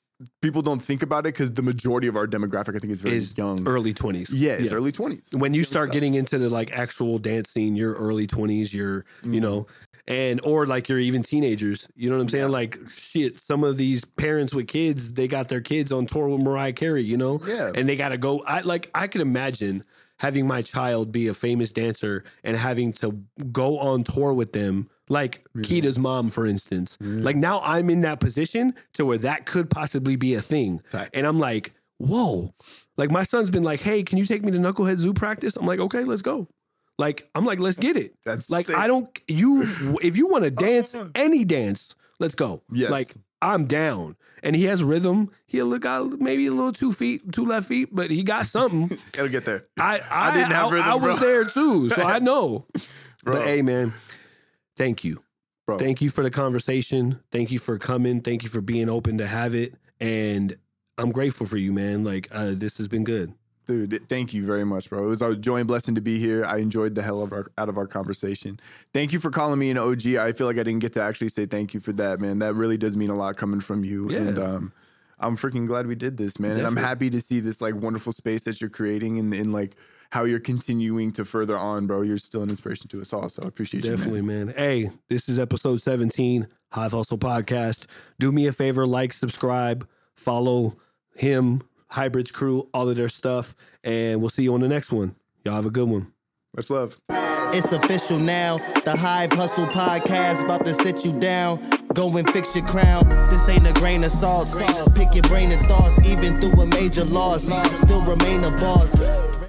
[SPEAKER 3] people don't think about it because the majority of our demographic, I think, is very
[SPEAKER 1] Is
[SPEAKER 3] young.
[SPEAKER 1] early 20s.
[SPEAKER 3] yeah, it's early twenties.
[SPEAKER 1] when you start getting into the like actual dance scene, you're early 20s, you're,
[SPEAKER 3] Mm-hmm.
[SPEAKER 1] you know, and or like you're even teenagers. You know what I'm saying? Like shit, some of these parents with kids, they got their kids on tour with Mariah Carey, you know?
[SPEAKER 3] Yeah.
[SPEAKER 1] And they gotta go. I like I could imagine having my child be a famous dancer and having to go on tour with them. Like Kita's mom, for instance. Like now I'm in that position to where that could possibly be a thing.
[SPEAKER 3] Tight.
[SPEAKER 1] And I'm like, whoa. Like my son's been like, hey, can you take me to Knucklehead Zoo practice? I'm like, okay, let's go. Like, I'm like, let's get it.
[SPEAKER 3] That's
[SPEAKER 1] like
[SPEAKER 3] sick.
[SPEAKER 1] I don't you if you want to oh, dance, any dance, let's go.
[SPEAKER 3] Yes.
[SPEAKER 1] Like I'm down. And he has rhythm. He look got maybe a little two feet, two left feet, but he got something.
[SPEAKER 3] Gotta get there.
[SPEAKER 1] I I,
[SPEAKER 3] didn't have
[SPEAKER 1] I,
[SPEAKER 3] rhythm,
[SPEAKER 1] I was
[SPEAKER 3] bro.
[SPEAKER 1] there too, so I know.
[SPEAKER 3] Bro.
[SPEAKER 1] But hey, man, thank you.
[SPEAKER 3] Bro.
[SPEAKER 1] Thank you for the conversation. Thank you for coming. Thank you for being open to have it. And I'm grateful for you, man. Like uh, this has been good.
[SPEAKER 3] Dude, thank you very much, bro. It was a joy and blessing to be here. I enjoyed the hell of our, out of our conversation. Thank you for calling me an OG. I feel like I didn't get to actually say thank you for that, man. That really does mean a lot coming from you.
[SPEAKER 1] Yeah.
[SPEAKER 3] And um, I'm freaking glad we did this, man. And I'm happy to see this like wonderful space that you're creating and, and like how you're continuing to further on, bro. You're still an inspiration to us all. So I appreciate
[SPEAKER 1] Definitely,
[SPEAKER 3] you, man.
[SPEAKER 1] man. Hey, this is episode 17, Hive Hustle Podcast. Do me a favor, like, subscribe, Follow him, Hybrids Crew, all of their stuff, and we'll see you on the next one. Y'all have a good one.
[SPEAKER 3] Much love.
[SPEAKER 2] It's official now. The Hive Hustle podcast about to sit you down. Go and fix your crown. This ain't a grain of salt. Pick your brain and thoughts, even through a major loss. Still remain a boss.